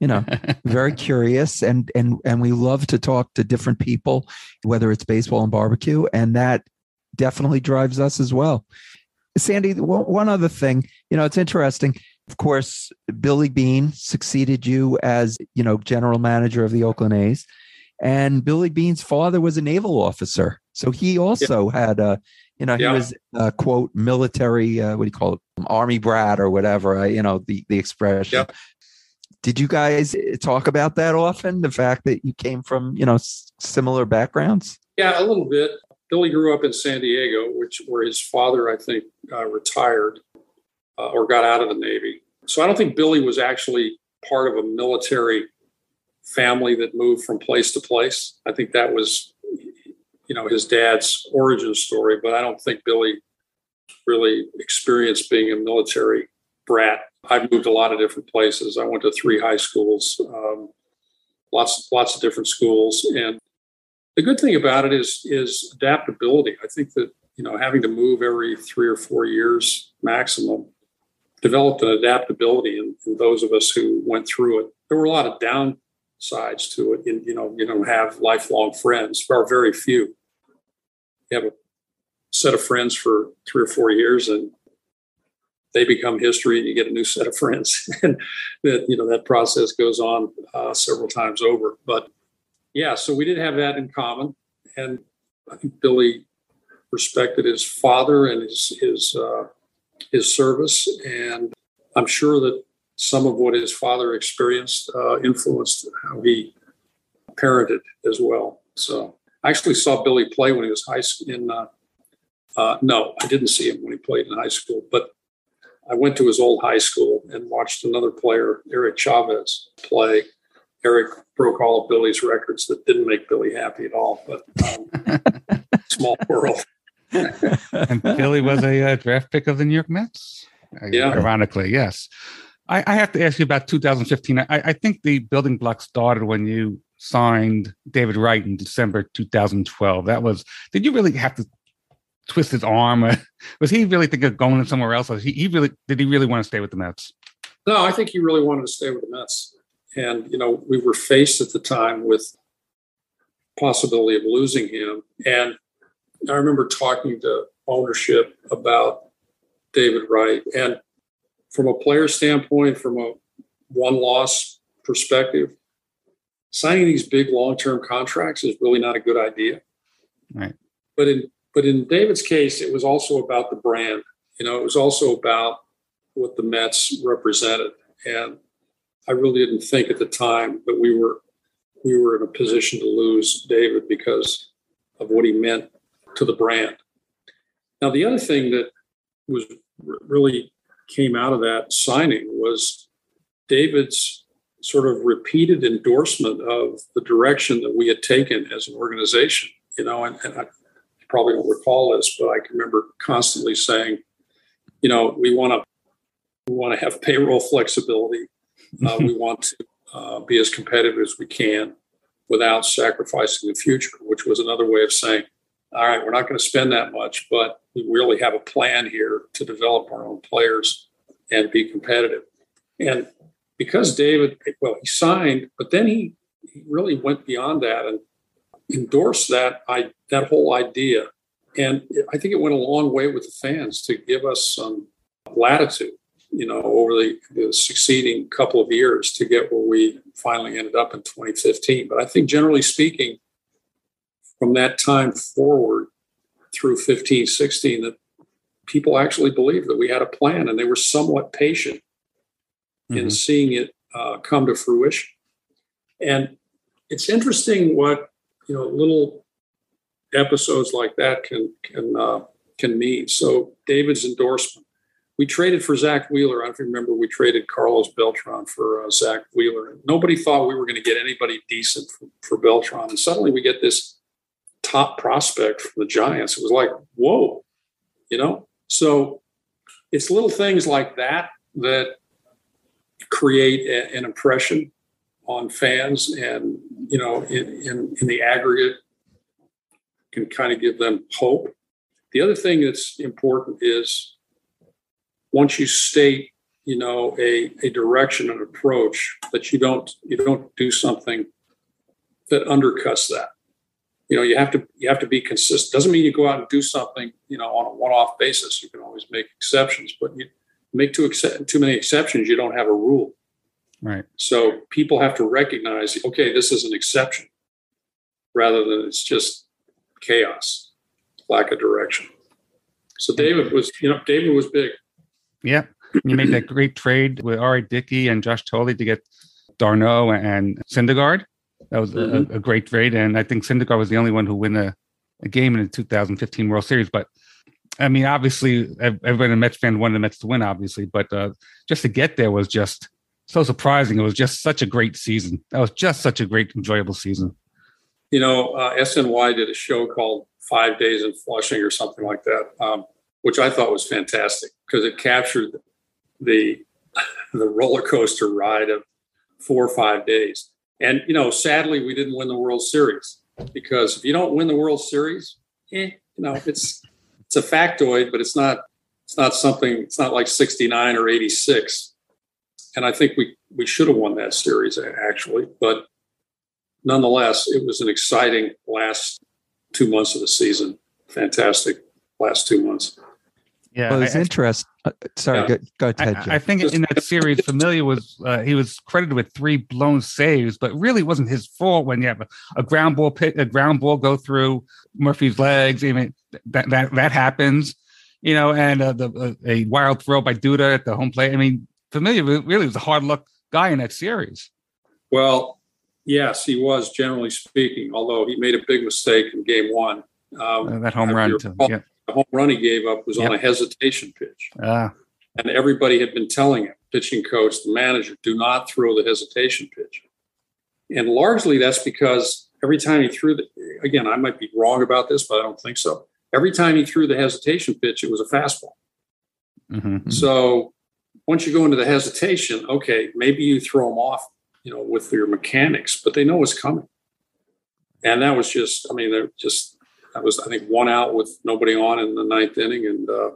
you know very curious and and and we love to talk to different people whether it's baseball and barbecue and that definitely drives us as well. Sandy, one other thing, you know, it's interesting. Of course, Billy Beane succeeded you as, you know, general manager of the Oakland A's. And Billy Beane's father was a naval officer. So he also yeah. had a, you know, he yeah. was a quote military, uh, what do you call it? Army brat or whatever, uh, you know, the, the expression. Yeah. Did you guys talk about that often? The fact that you came from, you know, s- similar backgrounds? Yeah, a little bit. Billy grew up in San Diego, which where his father, I think, uh, retired uh, or got out of the Navy. So I don't think Billy was actually part of a military family that moved from place to place. I think that was, you know, his dad's origin story. But I don't think Billy really experienced being a military brat. I've moved a lot of different places. I went to three high schools, um, lots lots of different schools, and the good thing about it is is adaptability. I think that you know having to move every three or four years maximum developed an adaptability in, in those of us who went through it. There were a lot of downsides to it. You, you know, you don't have lifelong friends, or very few. You have a set of friends for three or four years, and they become history, and you get a new set of friends, and that you know that process goes on uh, several times over. But yeah, so we did have that in common, and I think Billy respected his father and his his uh, his service, and I'm sure that some of what his father experienced uh, influenced how he parented as well. So I actually saw Billy play when he was high school. in. Uh, uh, no, I didn't see him when he played in high school, but I went to his old high school and watched another player, Eric Chavez, play Eric broke all of Billy's records that didn't make Billy happy at all. But um, small world. and Billy was a uh, draft pick of the New York Mets. Uh, yeah. Ironically, yes. I, I, have to ask you about 2015. I, I, think the building block started when you signed David Wright in December 2012. That was, did you really have to twist his arm? was he really thinking of going somewhere else? He, he really, did he really want to stay with the Mets? No, I think he really wanted to stay with the Mets. And, you know, we were faced at the time with possibility of losing him. And I remember talking to ownership about David Wright. And from a player standpoint, from a one loss perspective, signing these big long-term contracts is really not a good idea. Right. But in but in David's case, it was also about the brand. You know, it was also about what the Mets represented, and I really didn't think at the time that we were we were in a position to lose David because of what he meant to the brand. Now, the other thing that was really came out of that signing was David's sort of repeated endorsement of the direction that we had taken as an organization. You know, and, and I probably don't recall this, but I can remember constantly saying, you know, we want to we want to have payroll flexibility. Uh, we want to uh, be as competitive as we can without sacrificing the future, which was another way of saying, all right, we're not going to spend that much, but we really have a plan here to develop our own players and be competitive. And because David, well, he signed, but then he, he really went beyond that and endorsed that I, that whole idea. And I think it went a long way with the fans to give us some latitude, you know, over the, the succeeding couple of years to get where we finally ended up in 2015. But I think generally speaking, from that time forward through 15, 16, that people actually believed that we had a plan and they were somewhat patient mm-hmm. in seeing it uh, come to fruition. And it's interesting what you know little episodes like that can can uh, can mean. So David's endorsement. We traded for Zack Wheeler. I don't remember we traded Carlos Beltran for uh, Zack Wheeler. Nobody thought we were going to get anybody decent for, for Beltran. And suddenly we get this top prospect from the Giants. It was like, whoa, you know? So it's little things like that that create a, an impression on fans and, you know, in, in, in the aggregate can kind of give them hope. The other thing that's important is once you state, you know, a, a direction and approach that you don't you don't do something that undercuts that. You know you have to you have to be consistent doesn't mean you go out and do something you know on a one-off basis. You can always make exceptions but you make too accept, too many exceptions you don't have a rule. Right. So people have to recognize okay this is an exception rather than it's just chaos lack of direction. So david was you know david was big yeah you made that great trade with R.A. Dickey and Josh Thole to get d'Arnaud and Syndergaard that was mm-hmm. a, a, great trade, and I think Syndergaard was the only one who won a, a game in the 2015 World Series. But I mean, obviously, everybody in Mets fan wanted the Mets to win, obviously, but uh, just to get there was just so surprising. It was just such a great season. That was just such a great, enjoyable season. You know, uh, SNY did a show called Five Days in Flushing or something like that, um, which I thought was fantastic because it captured the the roller coaster ride of four or five days. And you know, sadly, we didn't win the World Series because if you don't win the World Series, eh, you know, it's it's a factoid, but it's not it's not something. It's not like '69 or '86. And I think we we should have won that series actually, but nonetheless, it was an exciting last two months of the season. Fantastic last two months. Yeah, well, it's interesting. Uh, sorry, yeah. go, go ahead. I, I, think in that series, Familia was uh, he was credited with three blown saves, but really wasn't his fault when you have a, a ground ball pit, a ground ball go through Murphy's legs. I mean, that that that happens, you know, and uh, the uh, a wild throw by Duda at the home plate. I mean, Familia really was a hard luck guy in that series. Well, yes, he was generally speaking. Although he made a big mistake in Game One. Um, that home run, to, yeah the home run he gave up was yep. on a hesitation pitch. Ah. And everybody had been telling him, pitching coach, the manager, do not throw the hesitation pitch. And largely that's because every time he threw the, again, I might be wrong about this, but I don't think so. Every time he threw the hesitation pitch, it was a fastball. Mm-hmm. So once you go into the hesitation, okay, maybe you throw them off, you know, with your mechanics, but they know it's coming. And that was just, I mean, they're just that was, I think, one out with nobody on in the ninth inning. And uh,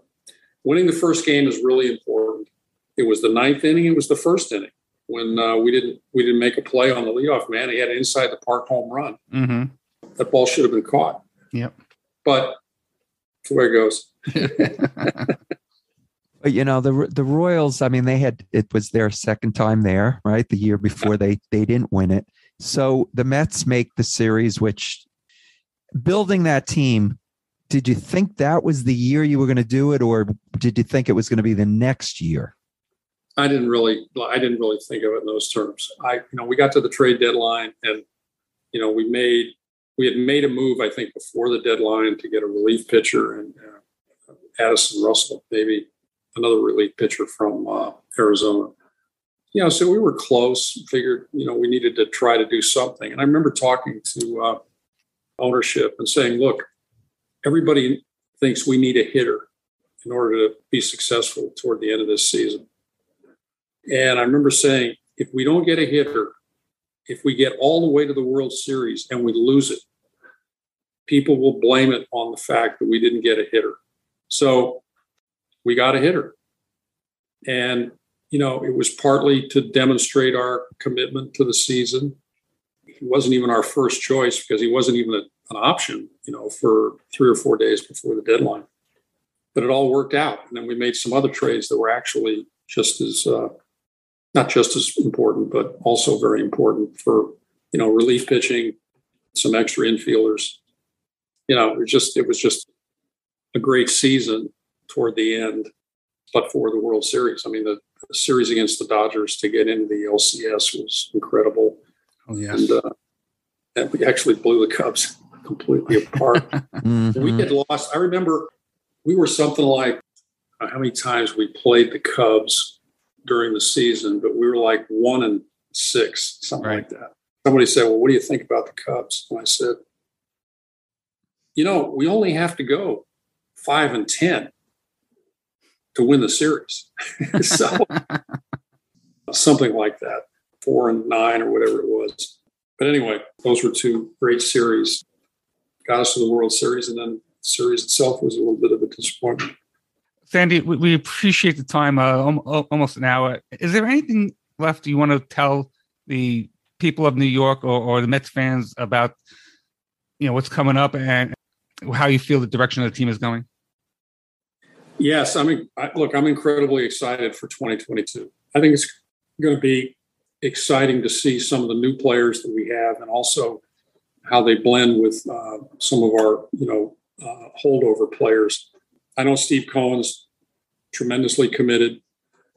winning the first game is really important. It was the ninth inning. It was the first inning when uh, we didn't we didn't make a play on the leadoff man. He had an inside the park home run. Mm-hmm. That ball should have been caught. Yep. But that's where it goes. But you know the the Royals. I mean, they had it was their second time there, right? The year before they they didn't win it. So the Mets make the series, which building that team. Did you think that was the year you were going to do it, or did you think it was going to be the next year? I didn't really, I didn't really think of it in those terms. I, you know, we got to the trade deadline, and you know, we made, we had made a move, I think, before the deadline to get a relief pitcher and uh, Addison Russell, maybe another relief pitcher from uh, Arizona. You know, so we were close. Figured, you know, we needed to try to do something. And I remember talking to uh, ownership and saying, "Look, everybody thinks we need a hitter in order to be successful toward the end of this season." And I remember saying, if we don't get a hitter, if we get all the way to the World Series and we lose it, people will blame it on the fact that we didn't get a hitter. So we got a hitter. And, you know, it was partly to demonstrate our commitment to the season. He wasn't even our first choice because he wasn't even a, an option, you know, for three or four days before the deadline. But it all worked out. And then we made some other trades that were actually just as uh, not just as important, but also very important for you know relief pitching, some extra infielders. You know, it was just it was just a great season toward the end, but for the World Series. I mean, the, the series against the Dodgers to get into the LCS was incredible. Oh yes. And, uh, and we actually blew the Cubs completely apart. Mhm. We had lost. I remember we were something like uh, how many times we played the Cubs during the season, but we were like one and six, something Right. like that. Somebody said, "Well, what do you think about the Cubs?" And I said, "You know, we only have to go five and ten to win the series, so something like that, four and nine or whatever it was." But anyway, those were two great series. Got us to the World Series, and then the series itself was a little bit of a disappointment. Sandy, we, we appreciate the time. Uh, al- al- almost an hour. Is there anything left you want to tell the people of New York or, or the Mets fans about, you know, what's coming up and how you feel the direction of the team is going? Yes, I mean, I, look, I'm incredibly excited for 2022. I think it's going to be exciting to see some of the new players that we have, and also how they blend with uh, some of our, you know, uh, holdover players. I know Steve Cohen's tremendously committed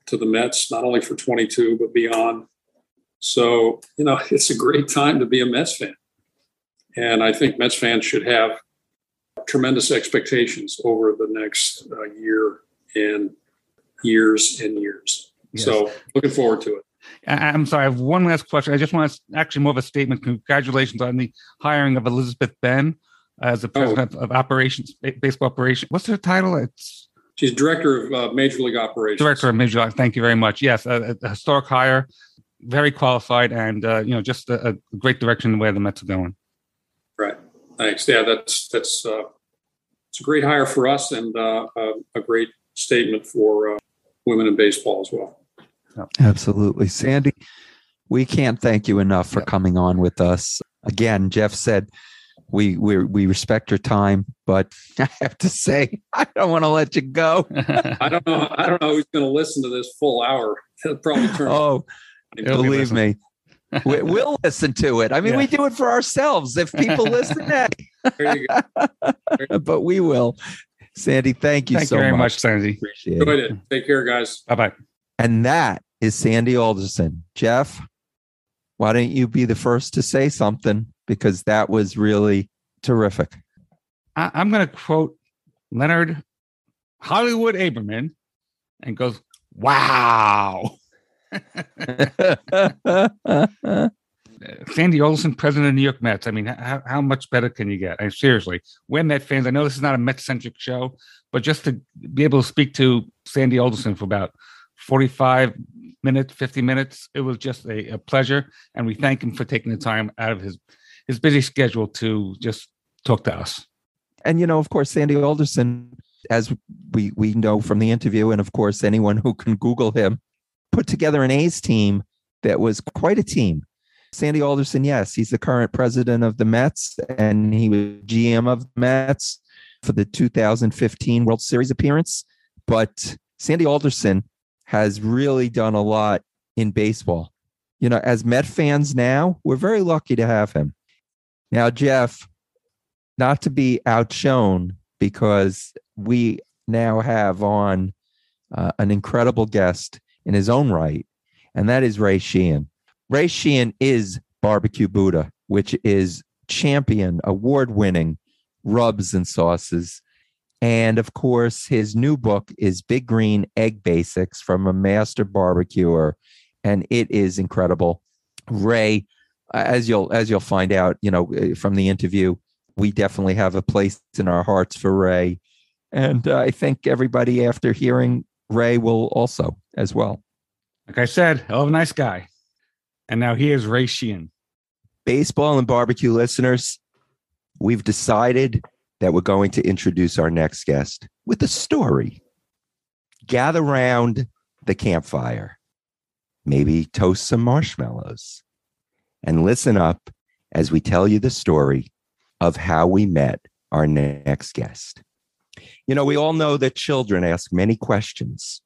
to the Mets, not only for 22 but beyond. So, you know, it's a great time to be a Mets fan, and I think Mets fans should have tremendous expectations over the next uh, year and years and years. Yes. So looking forward to it. I- I'm sorry. I have one last question. I just want to actually more of a statement. Congratulations on the hiring of Elizabeth Benn as the president of operations, baseball operations. What's her title? It's She's director of uh, Major League Operations. director of Major League. Thank you very much. Yes, a, a historic hire, very qualified, and uh, you know, just a, a great direction where the Mets are going. Right. Thanks. Yeah, that's that's uh, it's a great hire for us and uh, uh, a great statement for uh, women in baseball as well. Absolutely. Sandy, we can't thank you enough for Yep. coming on with us. Again, Jeff said we we we respect your time, but I have to say I don't want to let you go. I don't know. I don't know who's going to listen to this full hour. It'll probably turn. Oh, believe me. We, we'll listen to it. I mean, Yeah. we do it for ourselves. If people listen, hey, There you go. but we will. Sandy, thank you Thank so you very much, much. Sandy. Appreciate it. It. Take care, guys. Bye bye. And that is Sandy Alderson. Jeff, why don't you be the first to say something? Because that was really terrific. I, I'm going to quote Leonard Hollywood Aberman and goes, "Wow." Sandy Alderson, president of New York Mets. I mean, how, how much better can you get? I, seriously, we're Met fans. I know this is not a Met centric show, but just to be able to speak to Sandy Alderson for about 45 minutes, 50 minutes, it was just a, a pleasure. And we thank him for taking the time out of his, his busy schedule to just talk to us. and you know, of course, Sandy Alderson, as we we know from the interview, and of course, anyone who can Google him, put together an A's team that was quite a team. Sandy Alderson, yes, he's the current president of the Mets, and he was GM of the Mets for the 2015 World Series appearance. But Sandy Alderson has really done a lot in baseball. You know, as Met fans now, we're very lucky to have him. Now, Jeff, not to be outshone because we now have on uh, an incredible guest in his own right, and that is Ray Sheehan. Ray Sheehan is Barbecue Buddha, which is champion, award winning rubs and sauces. And of course, his new book is Big Green Egg Basics from a Master Barbecuer, and it is incredible. Ray, as you'll as you'll find out, you know, eh, from the interview, we definitely have a place in our hearts for Ray, and uh, I think everybody after hearing Ray will also as well. Like I said, hell of a nice guy. And now here's Ray Sheehan. Baseball and barbecue listeners, we've decided that we're going to introduce our next guest with a story. Gather round the campfire, maybe toast some marshmallows, and listen up as we tell you the story of how we met our next guest. You know, we all know that children ask many questions.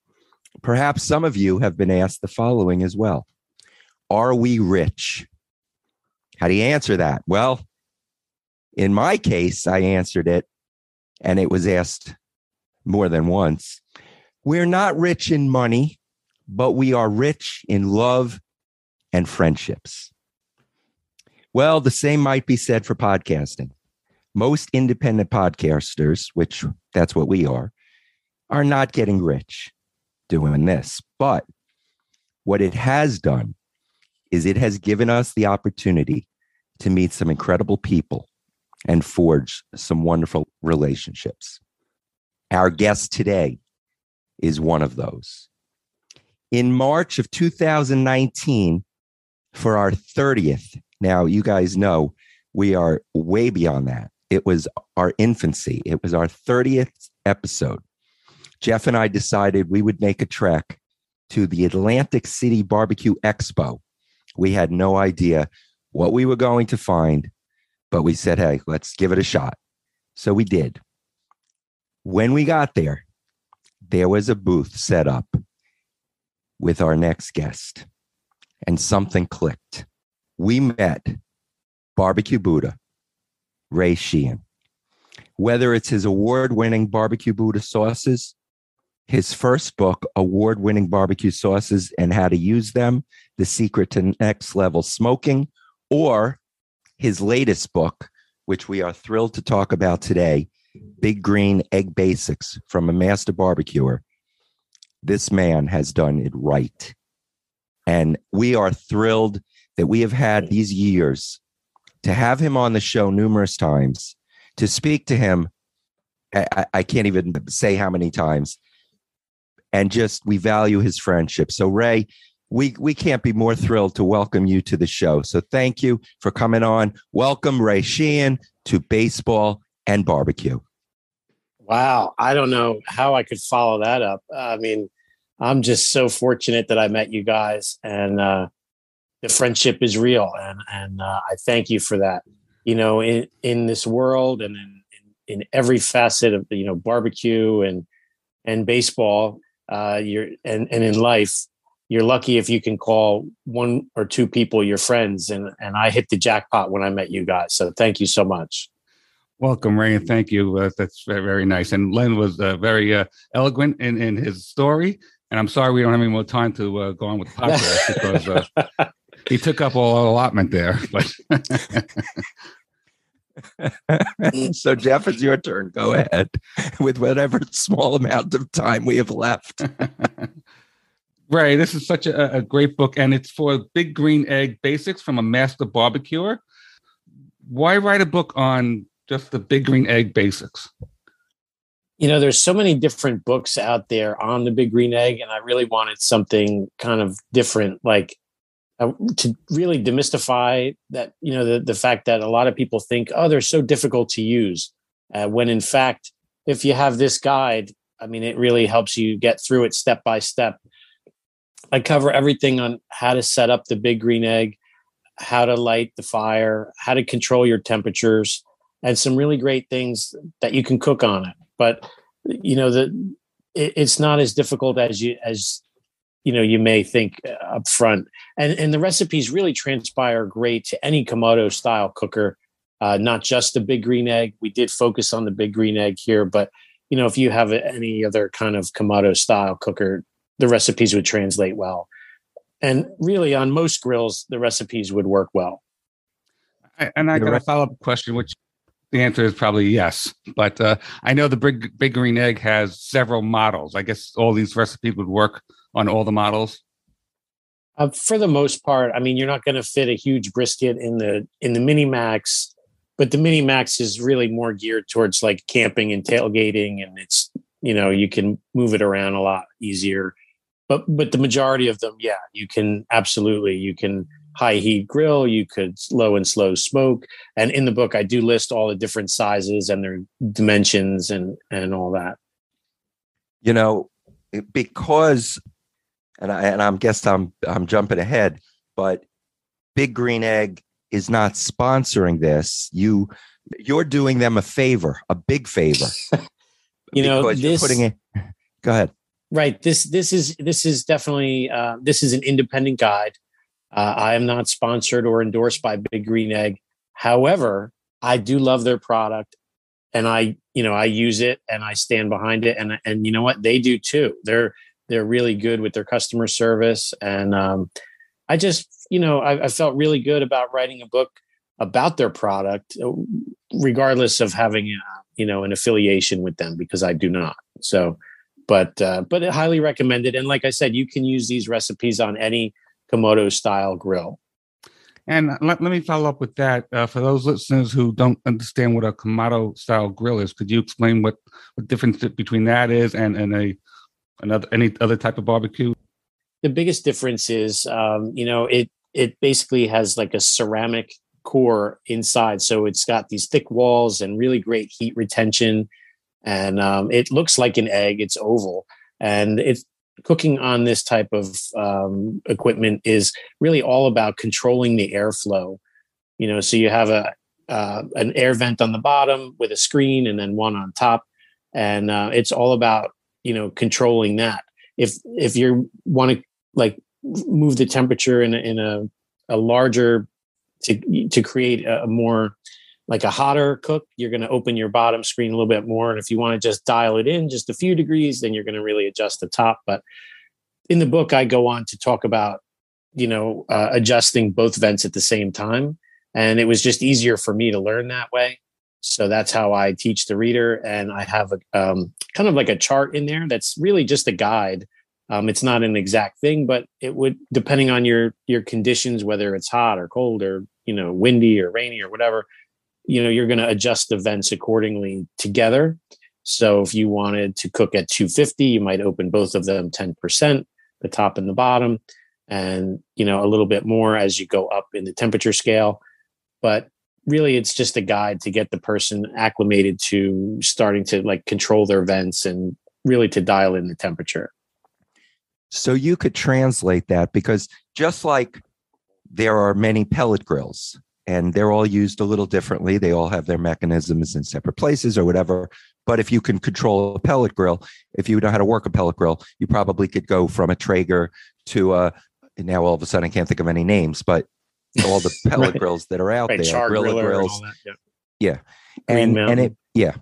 Perhaps some of you have been asked the following as well Are we rich? How do you answer that? Well, in my case, I answered it, and it was asked more than once. We're not rich in money, but we are rich in love and friendships. Well, the same might be said for podcasting. Most independent podcasters, which that's what we are, are not getting rich doing this. But what it has done is it has given us the opportunity to meet some incredible people and forge some wonderful relationships. Our guest today is one of those. In March of 2019, for our 30th, now you guys know we are way beyond that. It was our infancy, it was our 30th episode. Jeff and I decided we would make a trek to the Atlantic City Barbecue Expo. We had no idea what we were going to find, but we said, hey, let's give it a shot. So we did. When we got there, there was a booth set up with our next guest, and something clicked. We met Barbecue Buddha, Ray Sheehan. Whether it's his award winning Barbecue Buddha sauces, his first book, Award Winning Barbecue Sauces and How to Use Them The Secret to Next Level Smoking, or his latest book, which we are thrilled to talk about today Big Green Egg Basics from a Master Barbecuer. This man has done it right. And we are thrilled that we have had these years to have him on the show numerous times, to speak to him. I, I can't even say how many times. And just we value his friendship. So, Ray, we we can't be more thrilled to welcome you to the show. So thank you for coming on. Welcome Ray Sheehan to baseball and barbecue. Wow, I don't know how I could follow that up. I mean, I'm just so fortunate that I met you guys, and uh, the friendship is real, and and uh, I thank you for that. You know, in in this world and in in, every facet of you know barbecue and and baseball, uh, you're and and in life, you're lucky if you can call one or two people your friends and and i hit the jackpot when i met you guys so thank you so much. Welcome ray and thank you uh, that's very, very nice and len was uh, very uh, eloquent in, in his story and i'm sorry we don't have any more time to uh, go on with the podcast because uh, he took up all allotment there but so jeff it's your turn go ahead. With whatever small amount of time we have left Ray, this is such a, a, great book, and it's for Big Green Egg Basics from a Master Barbecuer. Why write a book on just the Big Green Egg Basics? You know, there's so many different books out there on the Big Green Egg, and I really wanted something kind of different, like uh, to really demystify that. You know, the the fact that a lot of people think, oh, they're so difficult to use, uh, when in fact, if you have this guide, I mean, it really helps you get through it step by step I cover everything on how to set up the big green egg, how to light the fire, how to control your temperatures, and some really great things that you can cook on it. But you know the it, it's not as difficult as you as you know you may think uh, up front and and the recipes really transpire great to any kamado style cooker uh, not just the big green egg we did focus on the big green egg here but you know if you have any other kind of kamado style cooker the recipes would translate well and really on most grills the recipes would work well and i got a follow-up question which the answer is probably yes but uh, i know the big big green egg has several models i guess all these recipes would work on all the models? Uh, for the most part, I mean, you're not going to fit a huge brisket in the in the mini max, but the mini max is really more geared towards like camping and tailgating, and it's you know you can move it around a lot easier. But but the majority of them, yeah, you can absolutely you can high heat grill, you could low and slow smoke, and in the book I do list all the different sizes and their dimensions and and all that. You know, because and I and I'm guess I'm I'm jumping ahead, but Big Green Egg is not sponsoring this. You you're doing them a favor, a big favor. you know, this, putting it. Go ahead. Right. This this is this is definitely uh, this is an independent guide. Uh, I am not sponsored or endorsed by Big Green Egg. However, I do love their product, and I you know I use it and I stand behind it, and and you know what they do too. They're they're really good with their customer service, and um, I just you know I, I felt really good about writing a book about their product, uh, regardless of having uh, you know an affiliation with them because I do not. So, but uh, but highly recommended. And like I said, you can use these recipes on any Kamado style grill. And let, let me follow up with that. Uh, for those listeners who don't understand what a Kamado style grill is, could you explain what what difference between that is and and a another any other type of barbecue? The biggest difference is, um, you know, it it basically has like a ceramic core inside, so it's got these thick walls and really great heat retention, and um, it looks like an egg. It's oval, and it's cooking on this type of um, equipment is really all about controlling the airflow. You know, so you have a uh, an air vent on the bottom with a screen, and then one on top, and uh, it's all about you know controlling that if if you want to like move the temperature in a, in a a larger to to create a, more like a hotter cook you're going to open your bottom screen a little bit more and if you want to just dial it in just a few degrees then you're going to really adjust the top but in the book i go on to talk about you know uh, adjusting both vents at the same time and it was just easier for me to learn that way so that's how I teach the reader. And I have a um, kind of like a chart in there that's really just a guide. Um, it's not an exact thing, but it would, depending on your your conditions, whether it's hot or cold or you know windy or rainy or whatever, you know you're going to adjust the vents accordingly together. So if you wanted to cook at 250, you might open both of them 10%, the top and the bottom, and you know a little bit more as you go up in the temperature scale. But really it's just a guide to get the person acclimated to starting to like control their vents and really to dial in the temperature so you could translate that because just like there are many pellet grills and they're all used a little differently they all have their mechanisms in separate places or whatever but if you can control a pellet grill if you know how to work a pellet grill you probably could go from a traeger to a now all of a sudden i can't think of any names but all the pellet right. grills that are out right, there, Char Griller grills. That, yeah. yeah. and and it yeah,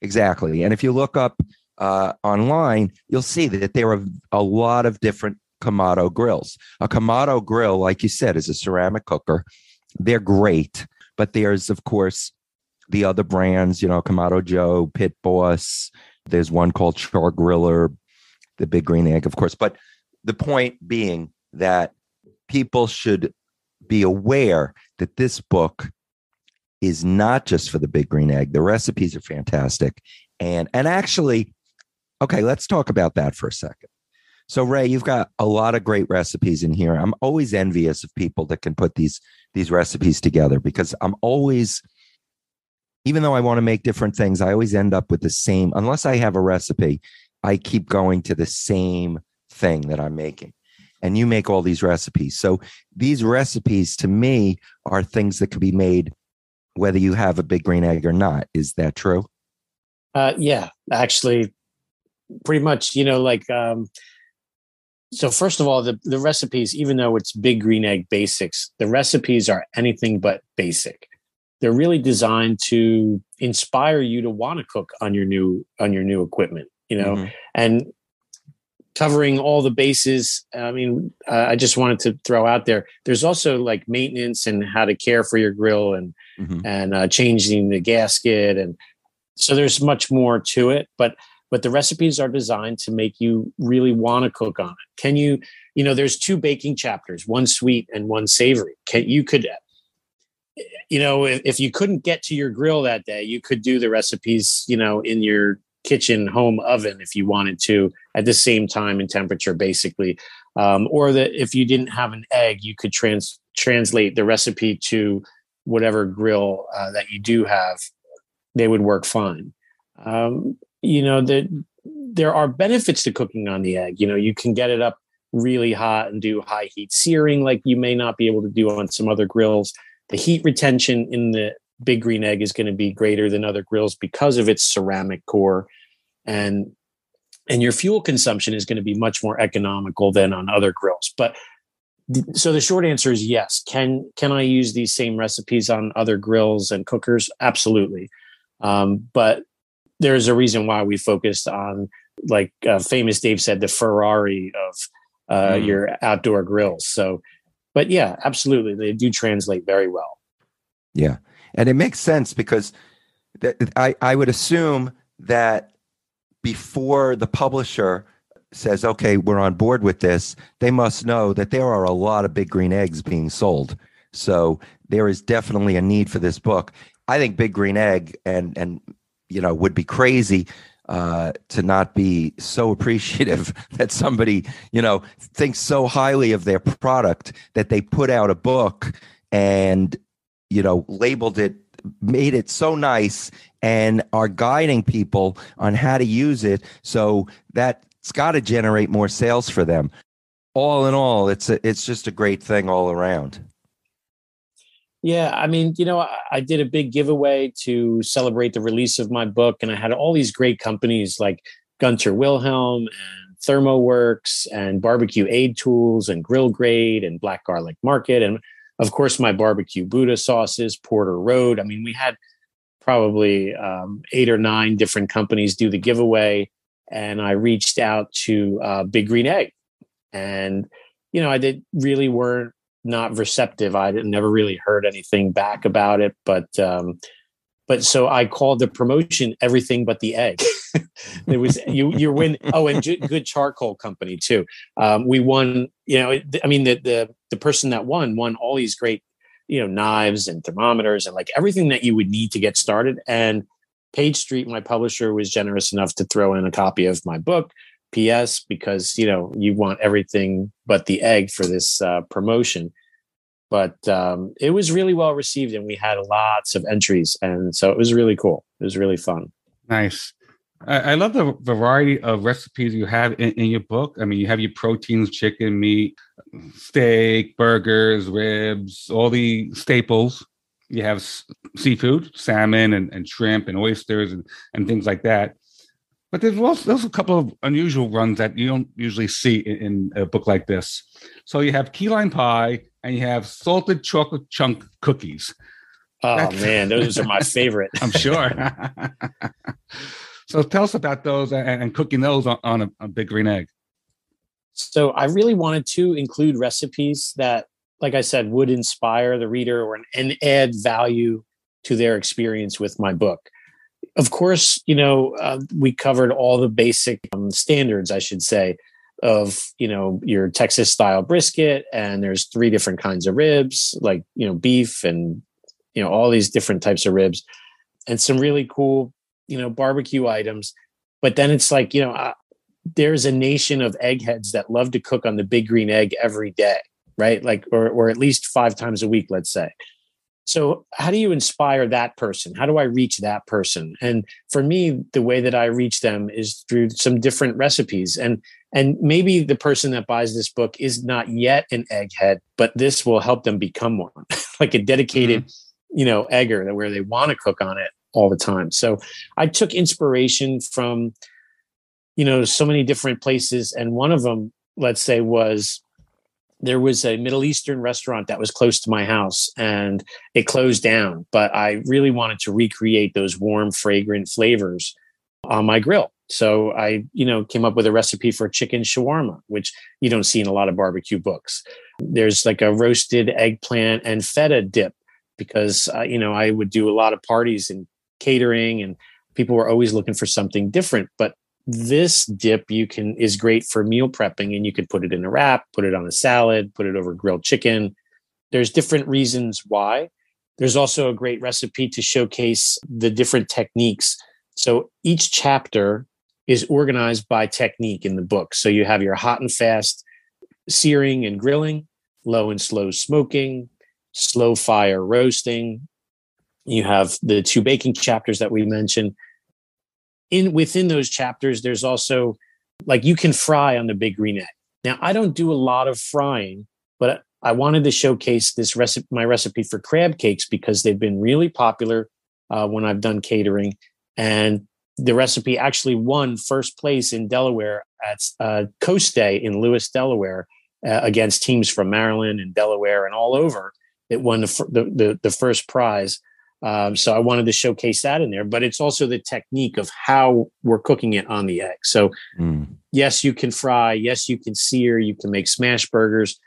exactly. And if you look up uh, online, you'll see that there are a lot of different Kamado grills. A Kamado grill, like you said, is a ceramic cooker. They're great, but there's of course the other brands, you know, Kamado Joe, Pit Boss. There's one called Char Griller, the Big Green Egg, of course. But the point being that people should be aware that this book is not just for the big green egg. The recipes are fantastic. And and actually, okay, let's talk about that for a second. So Ray, you've got a lot of great recipes in here. I'm always envious of people that can put these these recipes together because I'm always even though I want to make different things, I always end up with the same unless I have a recipe, I keep going to the same thing that I'm making and you make all these recipes. So these recipes to me are things that could be made whether you have a big green egg or not. Is that true? Uh, yeah, actually, pretty much, you know, like um, so first of all, the the recipes, even though it's big green egg basics, the recipes are anything but basic. They're really designed to inspire you to want to cook on your new on your new equipment, you know, Mhm. and covering all the bases. I mean, uh, I just wanted to throw out there. There's also like maintenance and how to care for your grill and Mhm. and uh, changing the gasket and so there's much more to it but but the recipes are designed to make you really want to cook on it. Can you you know there's two baking chapters one sweet and one savory. Can you could you know if, if you couldn't get to your grill that day you could do the recipes you know in your kitchen home oven if you wanted to at the same time and temperature basically. Um, or that if you didn't have an egg you could trans translate the recipe to whatever grill uh, that you do have. They would work fine. Um, you know that there are benefits to cooking on the egg. You know you can get it up really hot and do high heat searing like you may not be able to do on some other grills. The heat retention in the big green egg is going to be greater than other grills because of its ceramic core. And and your fuel consumption is going to be much more economical than on other grills. But so the short answer is yes. Can can i use these same recipes on other grills and cookers? Absolutely. Um, but there's a reason why we focused on like uh, famous dave said the ferrari of uh, Mm. your outdoor grills so but yeah absolutely they do translate very well Yeah, and it makes sense because th- I I would assume that before the publisher says, "Okay, we're on board with this," they must know that there are a lot of big green eggs being sold. So there is definitely a need for this book. I think Big Green Egg and and you know would be crazy uh, to not be so appreciative that somebody you know thinks so highly of their product that they put out a book and you know labeled it made it so nice and are guiding people on how to use it. So that's got to generate more sales for them. All in all it's a, it's just a great thing all around Yeah, I mean, you know, I, I did a big giveaway to celebrate the release of my book, and I had all these great companies like Gunter Wilhelm and ThermoWorks and Barbecue Aid Tools and Grill Grate and Black Garlic Market, and of course my barbecue Buddha sauces, Porter Road. I mean, we had probably um, eight or nine different companies do the giveaway, and I reached out to uh, Big Green Egg, and you know, I did really weren't not receptive. I never really heard anything back about it, but um, but so I called the promotion everything but the egg. it was you you win. Oh, and good charcoal company too. Um, we won. You know, I mean the the the person that won won all these great you know knives and thermometers and like everything that you would need to get started. And Page Street, my publisher, was generous enough to throw in a copy of my book. P.S. Because you know you want everything but the egg for this uh, promotion, but um, it was really well received, and we had lots of entries, and so it was really cool. It was really fun. Nice. I, I love the variety of recipes you have in, in your book. I mean, you have your proteins, chicken, meat, steak, burgers, ribs, all the staples. You have s- seafood, salmon and, and shrimp and oysters and, and things like that. But there's also, there's a couple of unusual runs that you don't usually see in, in a book like this. So you have key lime pie and you have salted chocolate chunk cookies. Oh That's- man, those are my favorite. I'm sure. so tell us about those and, and cooking those on, on a, a big green egg. So I really wanted to include recipes that, like I said, would inspire the reader or and add value to their experience with my book. Of course, you know uh, we covered all the basic um, standards, I should say, of you know your Texas style brisket, and there's three different kinds of ribs, like you know beef and you know all these different types of ribs, and some really cool you know barbecue items. But then it's like you know there's a nation of eggheads that love to cook on the big green egg every day, right? Like, or, or at least five times a week, let's say. So, how do you inspire that person? How do I reach that person? And for me, the way that I reach them is through some different recipes. And and maybe the person that buys this book is not yet an egghead, but this will help them become one, like a dedicated, mm-hmm. you know, egger that where they want to cook on it all the time. So, I took inspiration from you know, so many different places. And one of them, let's say, was there was a Middle Eastern restaurant that was close to my house and it closed down. But I really wanted to recreate those warm, fragrant flavors on my grill. So I, you know, came up with a recipe for chicken shawarma, which you don't see in a lot of barbecue books. There's like a roasted eggplant and feta dip because, uh, you know, I would do a lot of parties and catering and people were always looking for something different. But this dip you can is great for meal prepping and you could put it in a wrap, put it on a salad, put it over grilled chicken. There's different reasons why. There's also a great recipe to showcase the different techniques. So each chapter is organized by technique in the book. So you have your hot and fast searing and grilling, low and slow smoking, slow fire roasting. You have the two baking chapters that we mentioned. In within those chapters, there's also like you can fry on the big green egg. Now, I don't do a lot of frying, but I wanted to showcase this recipe, my recipe for crab cakes, because they've been really popular uh, when I've done catering. And the recipe actually won first place in Delaware at uh, Coast Day in Lewes, Delaware, uh, against teams from Maryland and Delaware and all over. It won the the, the, the first prize. Um, so I wanted to showcase that in there, but it's also the technique of how we're cooking it on the egg. So mm. yes, you can fry. Yes, you can sear. You can make smash burgers.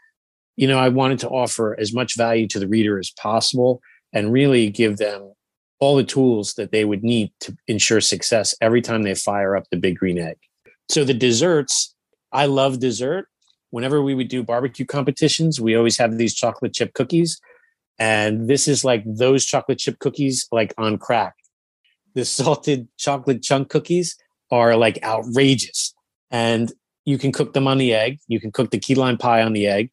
You know, I wanted to offer as much value to the reader as possible and really give them all the tools that they would need to ensure success every time they fire up the big green egg. So the desserts, I love dessert. Whenever we would do barbecue competitions, we always have these chocolate chip cookies. And this is like those chocolate chip cookies, like on crack. The salted chocolate chunk cookies are like outrageous. And you can cook them on the egg. You can cook the key lime pie on the egg.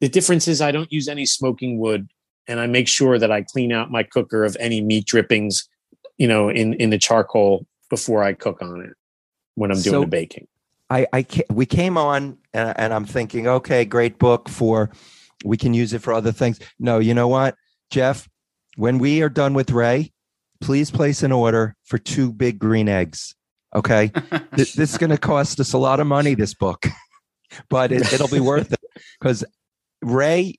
The difference is I don't use any smoking wood and I make sure that I clean out my cooker of any meat drippings, you know, in in the charcoal before I cook on it when I'm doing so the baking. I, I we came on and, and I'm thinking, okay, great book for we can use it for other things. No, you know what, Jeff? When we are done with Ray, please place an order for two big green eggs. Okay, this, this, is going to cost us a lot of money. This book, but it, it'll be worth it because Ray,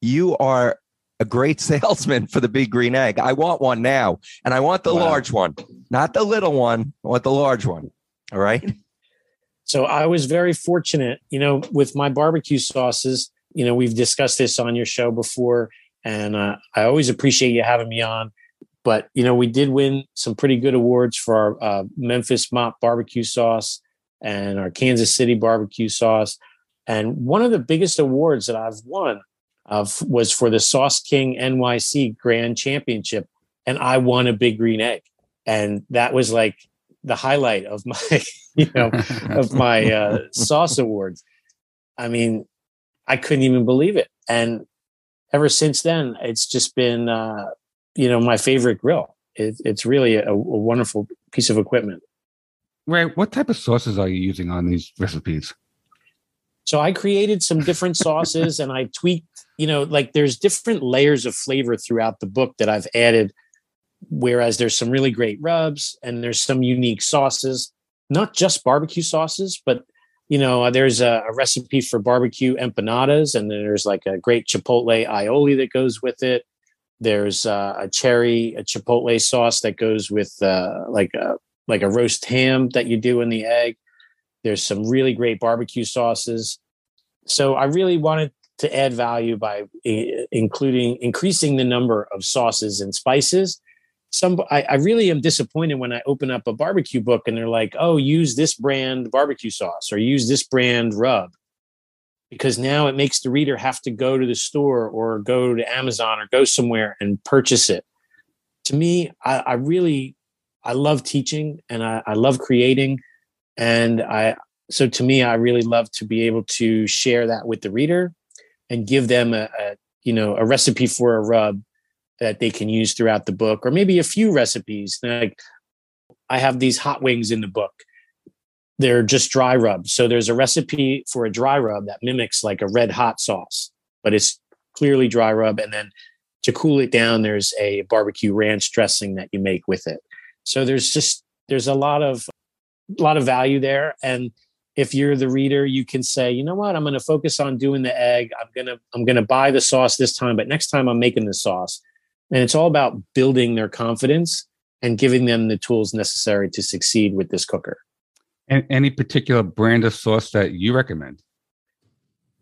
you are a great salesman for the big green egg. I want one now, and I want the wow. large one, not the little one. I want the large one. All right. So I was very fortunate, you know, with my barbecue sauces. You know, we've discussed this on your show before, and uh, I always appreciate you having me on. But you know, we did win some pretty good awards for our uh, Memphis Mop barbecue sauce and our Kansas City barbecue sauce. And one of the biggest awards that I've won of was for the Sauce King NYC Grand Championship, and I won a big green egg, and that was like the highlight of my, you know, of my uh, sauce awards. I mean, I couldn't even believe it, and ever since then, it's just been, uh, you know, my favorite grill. It, it's really a, a wonderful piece of equipment. Right. What type of sauces are you using on these recipes? So I created some different sauces and I tweaked, you know, like there's different layers of flavor throughout the book that I've added. Whereas there's some really great rubs and there's some unique sauces, not just barbecue sauces, but you know, there's a, a recipe for barbecue empanadas, and then there's like a great chipotle aioli that goes with it. There's uh, a cherry, a chipotle sauce that goes with uh, like a like a roast ham that you do in the egg. There's some really great barbecue sauces. So I really wanted to add value by including increasing the number of sauces and spices. Some I, I, really am disappointed when I open up a barbecue book and they're like, "Oh, use this brand barbecue sauce or use this brand rub," because now it makes the reader have to go to the store or go to Amazon or go somewhere and purchase it. To me, I, I really I love teaching and I, I love creating and i so to me i really love to be able to share that with the reader and give them a, a, you know a recipe for a rub that they can use throughout the book or maybe a few recipes like i have these hot wings in the book they're just dry rub so there's a recipe for a dry rub that mimics like a red hot sauce but it's clearly dry rub and then to cool it down there's a barbecue ranch dressing that you make with it so there's just there's a lot of a lot of value there. And if you're the reader, you can say, you know what, I'm going to focus on doing the egg. I'm gonna I'm gonna buy the sauce this time, but next time I'm making the sauce. And it's all about building their confidence and giving them the tools necessary to succeed with this cooker. And any particular brand of sauce that you recommend?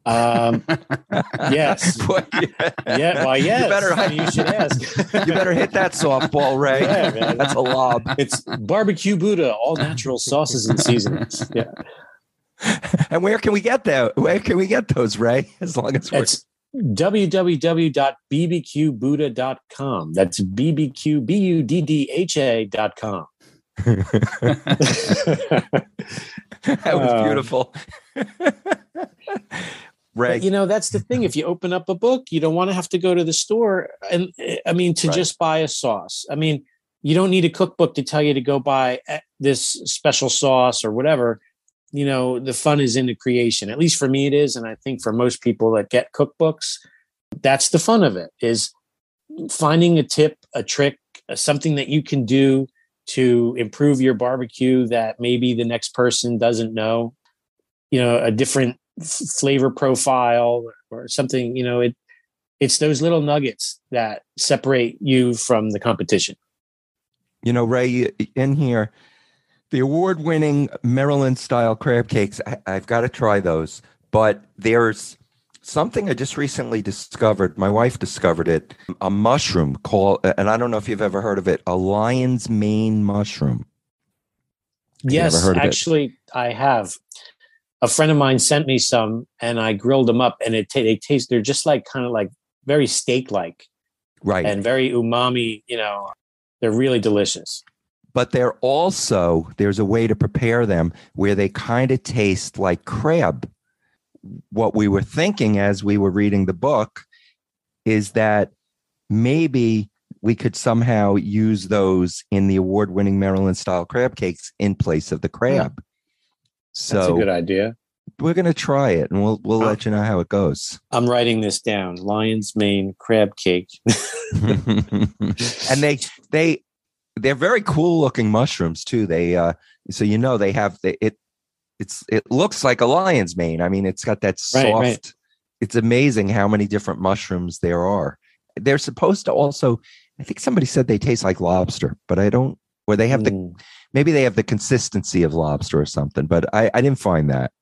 Um, yes. Boy, Yeah. Well, yes. You better, You should ask. you better hit that softball, Ray. Yeah, man. That's a lob. It's barbecue Buddha, all natural sauces and seasonings. Yeah. And where can we get that? Where can we get those, Ray? As long as we're It's www.bbqbuddha.com. That's bbq b u d d h a.com. that was Uh, beautiful. right. But, you know, that's the thing. If you open up a book, you don't want to have to go to the store. And uh, I mean, to Right. just buy a sauce. I mean, you don't need a cookbook to tell you to go buy uh, this special sauce or whatever. You know, the fun is in the creation. At least for me, it is. And I think for most people that get cookbooks, that's the fun of it is finding a tip, a trick, uh, something that you can do to improve your barbecue that maybe the next person doesn't know. You know, a different flavor profile or something you know it it's those little nuggets that separate you from the competition you know, Ray, in here, the award-winning Maryland-style crab cakes. I, I've got to try those. But there's something I just recently discovered. My wife discovered it. A mushroom called, and I don't know if you've ever heard of it, a lion's mane mushroom. yes of it? actually i have a friend of mine sent me some and i grilled them up and it ta- they taste they're just like kind of like very steak like Right. and very umami you know they're really delicious but they're also there's a way to prepare them where they kind of taste like crab. What we were thinking as we were reading the book is that maybe we could somehow use those in the award-winning maryland style crab cakes in place of the hmm. crab. So that's a good idea. we're going to try it and we'll we'll let you know how it goes. I'm writing this down. Lion's mane crab cake. And they they they're very cool looking mushrooms too they uh so you know they have the it it's it looks like a lion's mane i mean it's got that soft Right, right. it's amazing how many different mushrooms there are they're supposed to also i think somebody said they taste like lobster but i don't Where they have the Mm. maybe they have the consistency of lobster or something but i i didn't find that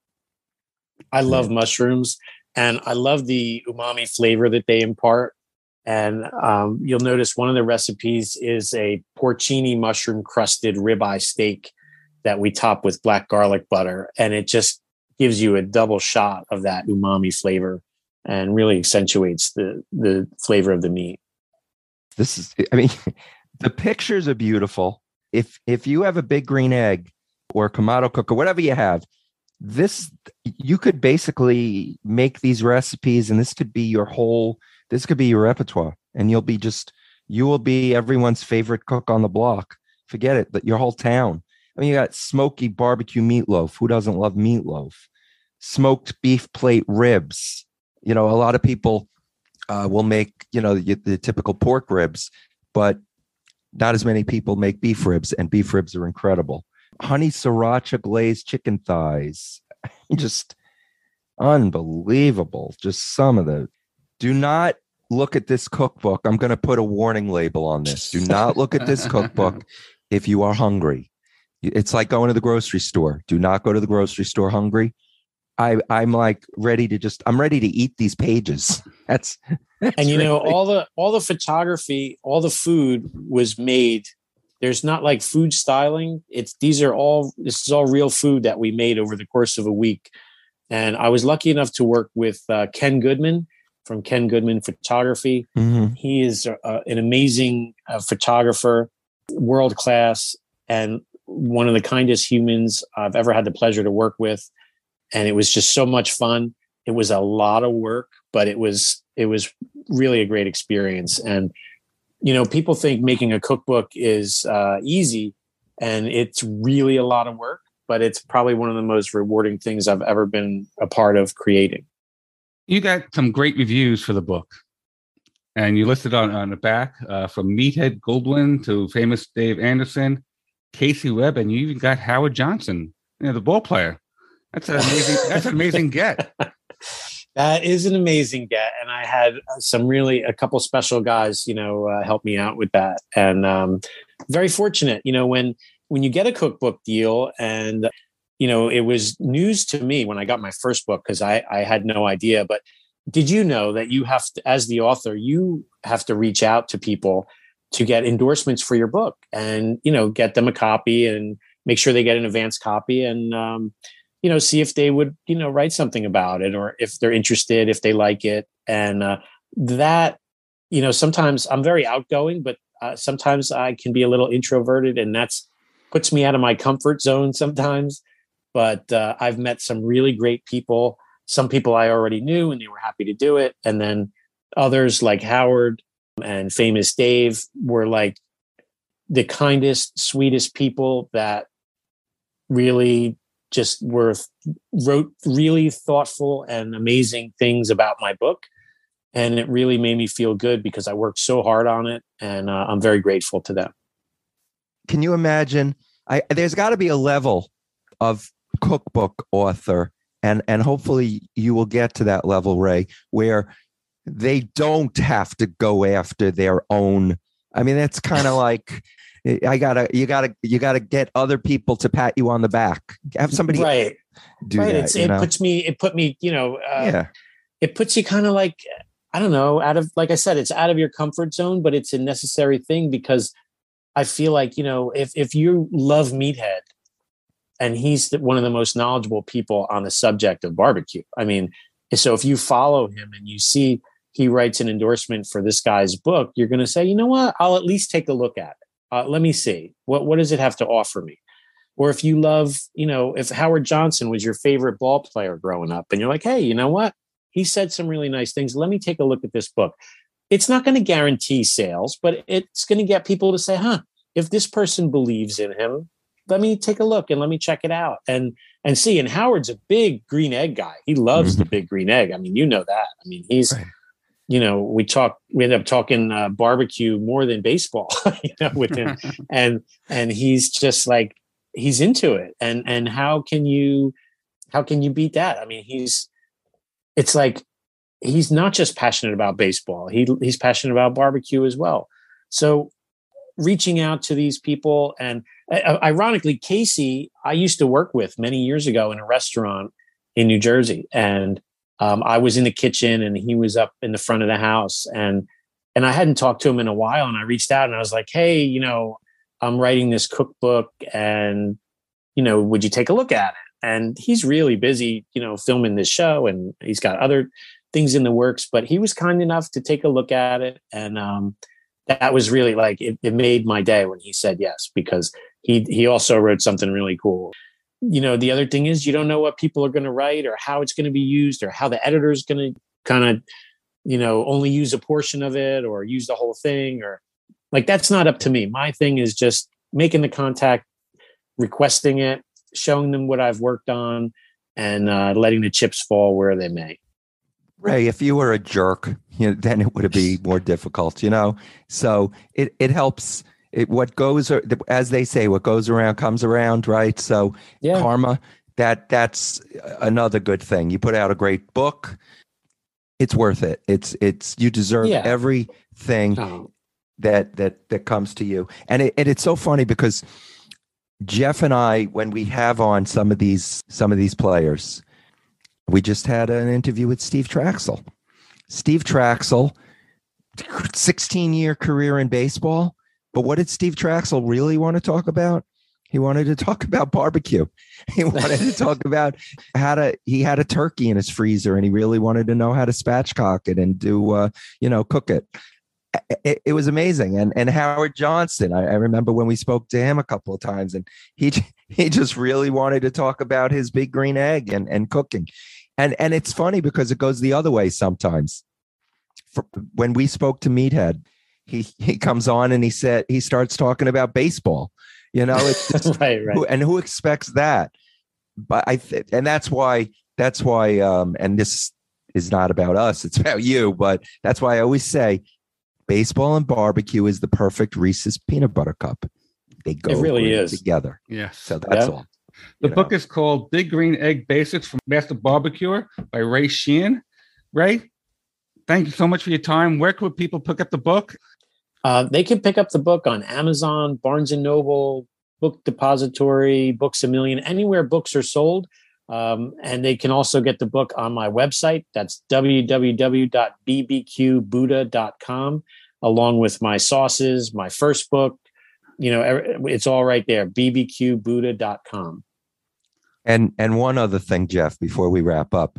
I love mushrooms and I love the umami flavor that they impart. And um, you'll notice one of the recipes is a porcini mushroom crusted ribeye steak that we top with black garlic butter. And it just gives you a double shot of that umami flavor and really accentuates the, the flavor of the meat. this is i mean the pictures are beautiful if if you have a big green egg or a kamado cook or whatever you have this you could basically make these recipes and this could be your whole this could be your repertoire and you'll be just you will be everyone's favorite cook on the block. Forget it that your whole town. I mean you got smoky barbecue meatloaf. Who doesn't love meatloaf? Smoked beef plate ribs. You know a lot of people uh, will make you know the, the typical pork ribs but not as many people make beef ribs and beef ribs are incredible. Honey sriracha glazed chicken thighs. Just unbelievable. Just some of the do not look at this cookbook. I'm going to put a warning label on this. Do not look at this cookbook if you are hungry. It's like going to the grocery store. Do not go to the grocery store hungry. I i'm like ready to just i'm ready to eat these pages. That's, that's and you know all the all the photography all the food was made. There's not like food styling. It's these are all this is all real food that we made over the course of a week. And i was lucky enough to work with uh, ken goodman from ken goodman photography. Mhm. he is uh, an amazing uh, photographer world class and one of the kindest humans i've ever had the pleasure to work with. And it was just so much fun. It was a lot of work but it was it was really a great experience. And you know people think making a cookbook is uh, easy and it's really a lot of work but it's probably one of the most rewarding things i've ever been a part of creating You got some great reviews for the book, and you listed on, on the back uh, from Meathead Goldwyn to famous Dave Anderson. Casey Webb, and you even got Howard Johnson, you know, the ball player. That's an amazing. that's an amazing get. That is an amazing get, and I had some really a couple special guys, you know, uh, help me out with that, and um, very fortunate. You know, when when you get a cookbook deal, and you know, it was news to me when I got my first book because I I had no idea. But did you know that you have to, as the author, you have to reach out to people to get endorsements for your book, and you know, get them a copy and make sure they get an advance copy, and um, you know, see if they would, you know, write something about it or if they're interested, if they like it. And uh, that, you know, sometimes I'm very outgoing, but uh, sometimes I can be a little introverted and that's puts me out of my comfort zone sometimes. But uh, I've met some really great people. Some people I already knew and they were happy to do it. And then others like Howard and famous Dave were like the kindest, sweetest people that really just were wrote really thoughtful and amazing things about my book and it really made me feel good because i worked so hard on it and uh, i'm very grateful to them Can you imagine? I, there's got to be a level of cookbook author, and and hopefully you will get to that level, Ray, where they don't have to go after their own. I mean, that's kind of like I gotta, you gotta, you gotta get other people to pat you on the back. Have somebody right do right that. it's, it know? puts me it put me you know uh, yeah, it puts you kind of like i don't know out of like i said it's out of your comfort zone but it's a necessary thing because i feel like you know if if you love meathead and he's one of the most knowledgeable people on the subject of barbecue i mean so if you follow him and you see he writes an endorsement for this guy's book you're going to say you know what i'll at least take a look at it uh, let me see what what does it have to offer me or if you love, you know, if Howard Johnson was your favorite ball player growing up and you're like, hey, you know what? He said some really nice things. Let me take a look at this book. It's not going to guarantee sales, but it's going to get people to say, huh, if this person believes in him, let me take a look and let me check it out and and see. And Howard's a big green egg guy. He loves the big green egg. I mean, you know that. I mean, he's Right. you know, we talk, we end up talking uh, barbecue more than baseball, you know, with him, and and he's just like he's into it, and and how can you, how can you beat that? I mean, he's, it's like he's not just passionate about baseball; he he's passionate about barbecue as well. So, reaching out to these people, and uh, ironically, Casey, I used to work with many years ago in a restaurant in New Jersey, and um, I was in the kitchen and he was up in the front of the house. And and I hadn't talked to him in a while. And I reached out and I was like, "Hey, you know, I'm writing this cookbook and you know, would you take a look at it?" And he's really busy, you know, filming this show and he's got other things in the works, but he was kind enough to take a look at it. And um that was really like it, it made my day when he said yes because he he also wrote something really cool. You know the other thing is you don't know what people are going to write or how it's going to be used or how the editor is going to kind of you know only use a portion of it or use the whole thing or like that's not up to me. My thing is just making the contact requesting it showing them what i've worked on and uh, letting the chips fall where they may Ray, if you were a jerk, you know, then it would be more difficult, you know. So it it helps. It what goes as they say, what goes around comes around, right? So yeah karma, that that's another good thing. You put out a great book, it's worth it. It's it's you deserve Yeah. everything Oh, that that that comes to you. And it, and it's so funny because Jeff and I, when we have on some of these some of these players, we just had an interview with Steve Trachsel. Steve Trachsel, 16 year career in baseball. But what did Steve Trachsel really want to talk about? He wanted to talk about barbecue. He wanted to talk about how to. He had a turkey in his freezer, and he really wanted to know how to spatchcock it and do, uh, you know, cook it. It, it was amazing. And and Howard Johnson, I, I remember when we spoke to him a couple of times, and he he just really wanted to talk about his big green egg and and cooking. And and it's funny because it goes the other way sometimes. For, when we spoke to Meathead, he he comes on and he said he starts talking about baseball. You know, it's just right right who, and who expects that? But I th- and that's why that's why um and this is not about us, it's about you, but that's why I always say baseball and barbecue is the perfect Reese's peanut butter cup. They go really is. together. Yeah. So that's Yeah. all. The you book is called Big Green Egg Basics from Master Barbecuer by Ray Sheehan. Ray, thank you so much for your time. Where could people pick up the book? Uh, they can pick up the book on Amazon, Barnes and Noble, Book Depository, Books a Million, anywhere books are sold. Um, and they can also get the book on my website. That's www.bbqbuddha.com, along with my sauces, my first book. You know, it's all right there. bbqbuddha.com. And and one other thing, Jeff, before we wrap up,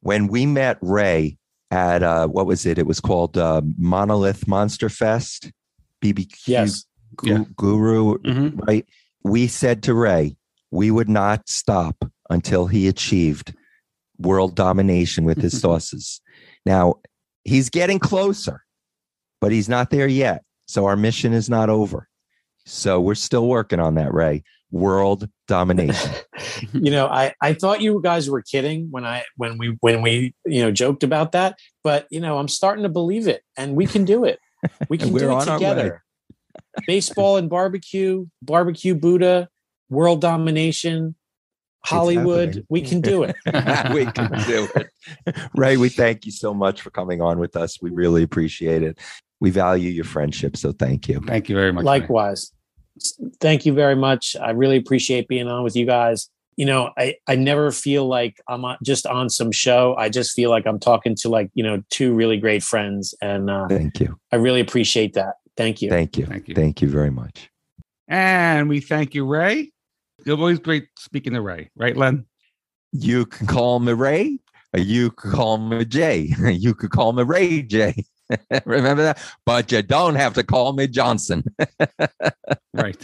when we met Ray at uh, what was it? It was called uh, Monolith Monster Fest, BBQ Yes. Gu- Yeah. Guru, Mm-hmm. right? We said to Ray, we would not stop until he achieved world domination with his sauces. Now he's getting closer, but he's not there yet. So our mission is not over. So we're still working on that, Ray. World domination. you know, I, I thought you guys were kidding when I when we when we you know joked about that, but you know I'm starting to believe it, and we can do it. We can We're do it on together. Baseball and barbecue, barbecue Buddha, world domination, Hollywood. We can do it. we can do it. Ray, we thank you so much for coming on with us. We really appreciate it. We value your friendship, so thank you. Thank you very much. Ray. Likewise. Thank you very much. I really appreciate being on with you guys. You know, I, I never feel like I'm just on some show. I just feel like I'm talking to like, you know, two really great friends. And uh, Thank you. I really appreciate that. Thank you. Thank you. Thank you. Thank you very much. And we thank you, Ray. It's always great speaking to Ray, right, Len? You can call me Ray, or you can call me Jay. You could call me Ray J. Remember that? But you don't have to call me Johnson. Right.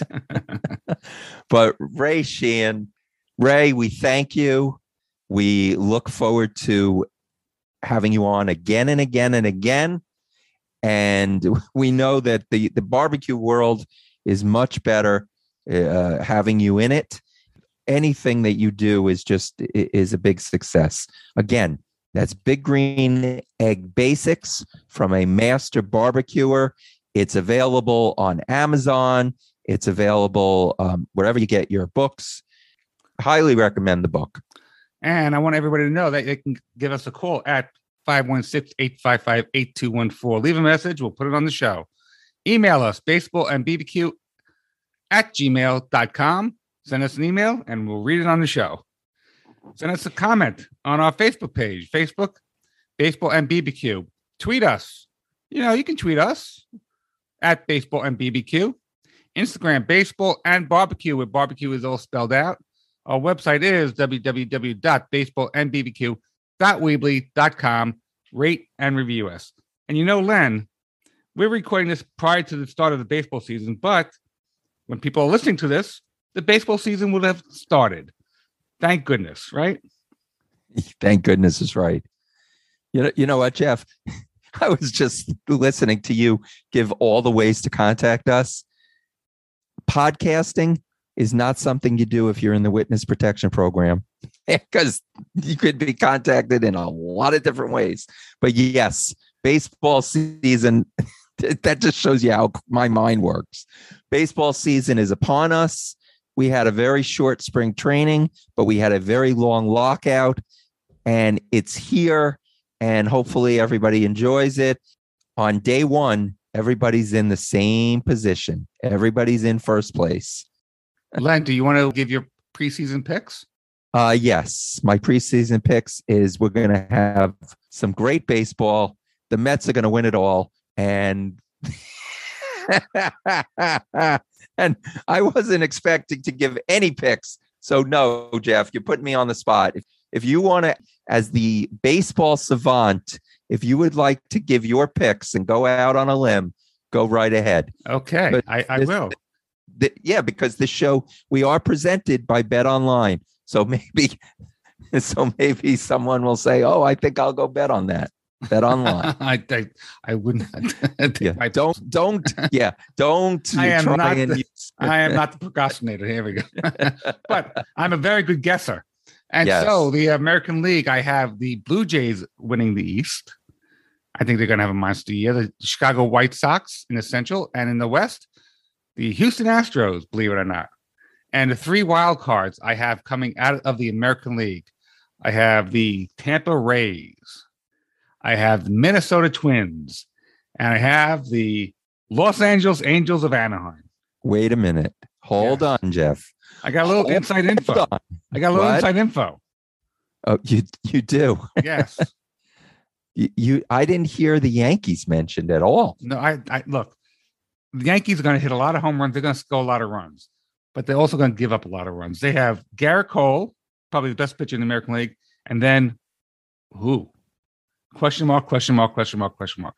but Ray Sheehan, Ray, we thank you. We look forward to having you on again and again and again. And we know that the, the barbecue world is much better uh, having you in it. Anything that you do is just is a big success. Again, that's Big Green Egg Basics from a master barbecuer. It's available on Amazon. It's available um, wherever you get your books. Highly recommend the book. And I want everybody to know that they can give us a call at 516 855 8214. Leave a message, we'll put it on the show. Email us, baseball and BBQ at gmail.com. Send us an email and we'll read it on the show. Send us a comment on our Facebook page, Facebook, Baseball and BBQ. Tweet us. You know, you can tweet us at Baseball and BBQ. Instagram, Baseball and Barbecue, where barbecue is all spelled out. Our website is www.baseballandbbq.weebly.com. Rate and review us. And you know, Len, we're recording this prior to the start of the baseball season, but when people are listening to this, the baseball season would have started. Thank goodness, right? Thank goodness is right. You know, you know what, Jeff? I was just listening to you give all the ways to contact us. Podcasting is not something you do if you're in the witness protection program because you could be contacted in a lot of different ways. But yes, baseball season, that just shows you how my mind works. Baseball season is upon us. We had a very short spring training, but we had a very long lockout, and it's here. And hopefully, everybody enjoys it. On day one, everybody's in the same position, everybody's in first place. Len, do you want to give your preseason picks? Uh, yes, my preseason picks is we're going to have some great baseball. The Mets are going to win it all, and and I wasn't expecting to give any picks. So no, Jeff, you're putting me on the spot. If if you want to, as the baseball savant, if you would like to give your picks and go out on a limb, go right ahead. Okay, But I, I this- will. The- yeah, because the show we are presented by Bet Online. So maybe, so maybe someone will say, "Oh, I think I'll go bet on that." Bet Online. I, I I would not. yeah, I don't, don't, yeah, don't I am not and the- I am not the procrastinator. Here we go. but I'm a very good guesser. And Yes. so the American League, I have the Blue Jays winning the East. I think they're going to have a monster year. The Chicago White Sox in the Central and in the West, the Houston Astros, believe it or not. And the three wild cards I have coming out of the American League. I have the Tampa Rays. I have the Minnesota Twins. And I have the Los Angeles Angels of Anaheim. Wait a minute. Hold on, Jeff. I got a little Hold- inside info. on. I got a little What? inside info. Oh, you you do. Yes. You, you I didn't hear the Yankees mentioned at all. No, I, I look. The Yankees are going to hit a lot of home runs. They're going to score a lot of runs, but they're also going to give up a lot of runs. They have Gerrit Cole, probably the best pitcher in the American League, and then who? Question mark? Question mark? Question mark? Question mark?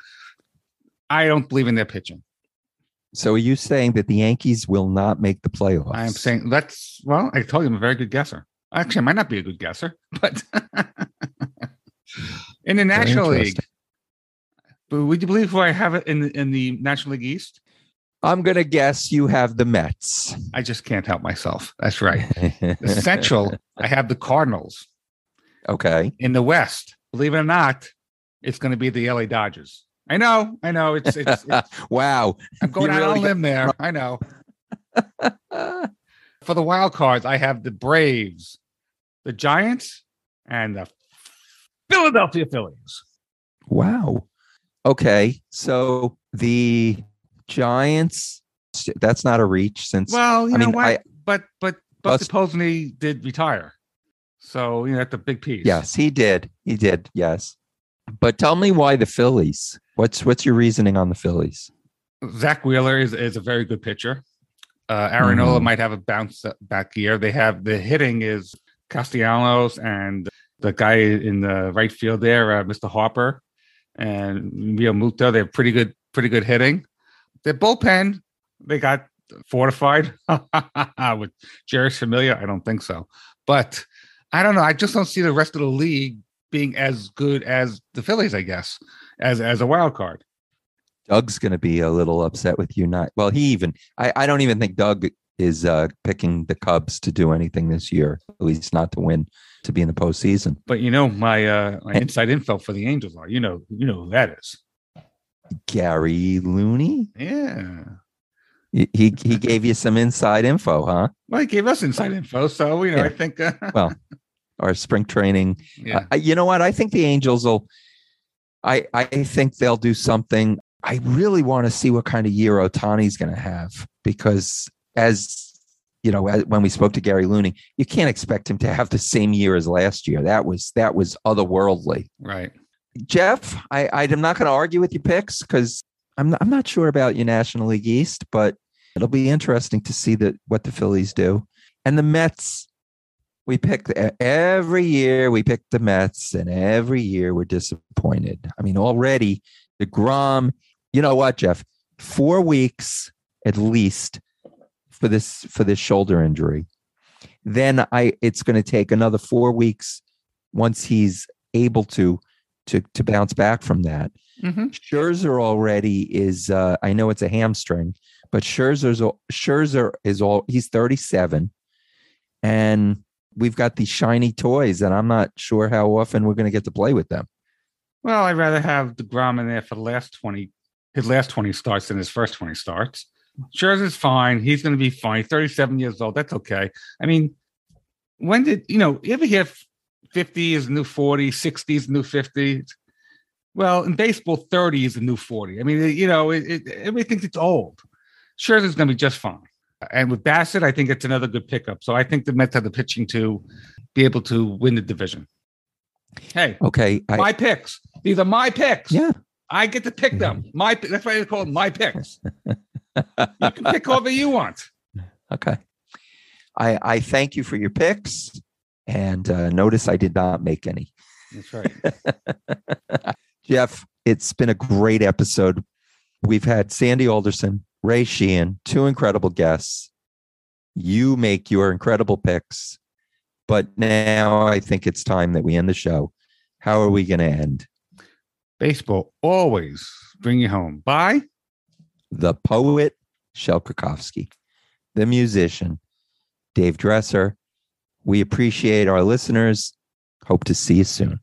I don't believe in their pitching. So are you saying that the Yankees will not make the playoffs? I am saying that's well. I told you I'm a very good guesser. Actually, I might not be a good guesser, but in the National League. But would you believe who I have it in the, in the National League East? I'm going to guess you have the Mets. I just can't help myself. That's right. The Central, I have the Cardinals. okay. In the West, believe it or not, it's going to be the LA Dodgers. I know, I know. It's, it's, it's wow. I'm going You out really on a limb there. I know. For the wild cards, I have the Braves, the Giants, and the Philadelphia Phillies. Wow. Okay. So the Giants, that's not a reach since Well, you I know mean, what? I- but but Buster Bust- Posey did retire, so you know that's a big piece. yes, he did. He did. Yes. But tell me why the Phillies? What's what's your reasoning on the Phillies? Zack Wheeler is, is a very good pitcher. Uh, Aaron Nola Mhm. might have a bounce back year. They have the hitting is Castellanos and the guy in the right field there, uh, Mr. Harper and Muto. They have pretty good, pretty good hitting. Their bullpen, they got fortified with Jeurys Familia. I don't think so, but I don't know. I just don't see the rest of the league being as good as the Phillies. I guess as as a wild card. Doug's going to be a little upset with you. Not well. He even I, I don't even think Doug is uh, picking the Cubs to do anything this year. At least not to win, to be in the postseason. But you know, my uh my inside info for the Angels are you know you know who that is. Gary Looney. Yeah. He he, gave you some inside info, huh? Well, he gave us inside info, so you know I think. Uh, Well, Our spring training. yeah. Uh, you know what? I think the Angels will. I I think they'll do something. I really want to see what kind of year Ohtani's going to have because as you know, as, when we spoke to Gary Looney, you can't expect him to have the same year as last year. That was that was otherworldly. right. Jeff, I I'm not going to argue with your picks because I'm not, I'm not sure about your National League East, but it'll be interesting to see that what the Phillies do and the Mets. We pick every year. We pick the Mets, and every year we're disappointed. I mean, already deGrom. You know what, Jeff? Four weeks at least for this for this shoulder injury. Then I it's going to take another four weeks once he's able to to to bounce back from that. Mhm. Scherzer already is. Uh, I know it's a hamstring, but Scherzer's Scherzer is all. He's thirty seven, and we've got these shiny toys, and I'm not sure how often we're going to get to play with them. Well, I'd rather have deGrom in there for the last twenty, his last twenty starts than his first twenty starts. Scherzer's fine. He's going to be fine. Thirty-seven years old. That's okay. I mean, when did you know? You ever hear fifty is new 40, 60 is new fifty? Well, in baseball, thirty is the new forty. I mean, you know, it, it, everybody thinks it's old. Scherzer's going to be just fine. And with Bassitt, I think it's another good pickup. So I think the Mets have the pitching to be able to win the division. Hey, Okay, I, my picks. These are my picks. yeah, I get to pick them. My that's why they call them my picks. you can pick whoever you want. okay. I I thank you for your picks, and uh, notice I did not make any. That's right. Jeff, it's been a great episode. We've had Sandy Alderson, Ray Sheehan, two incredible guests. You make your incredible picks, but now I think it's time that we end the show. How are we going to end? Baseball always bring you home. Bye. The poet, Shel Krakowski, the musician, Dave Dresser. We appreciate our listeners. Hope to see you soon.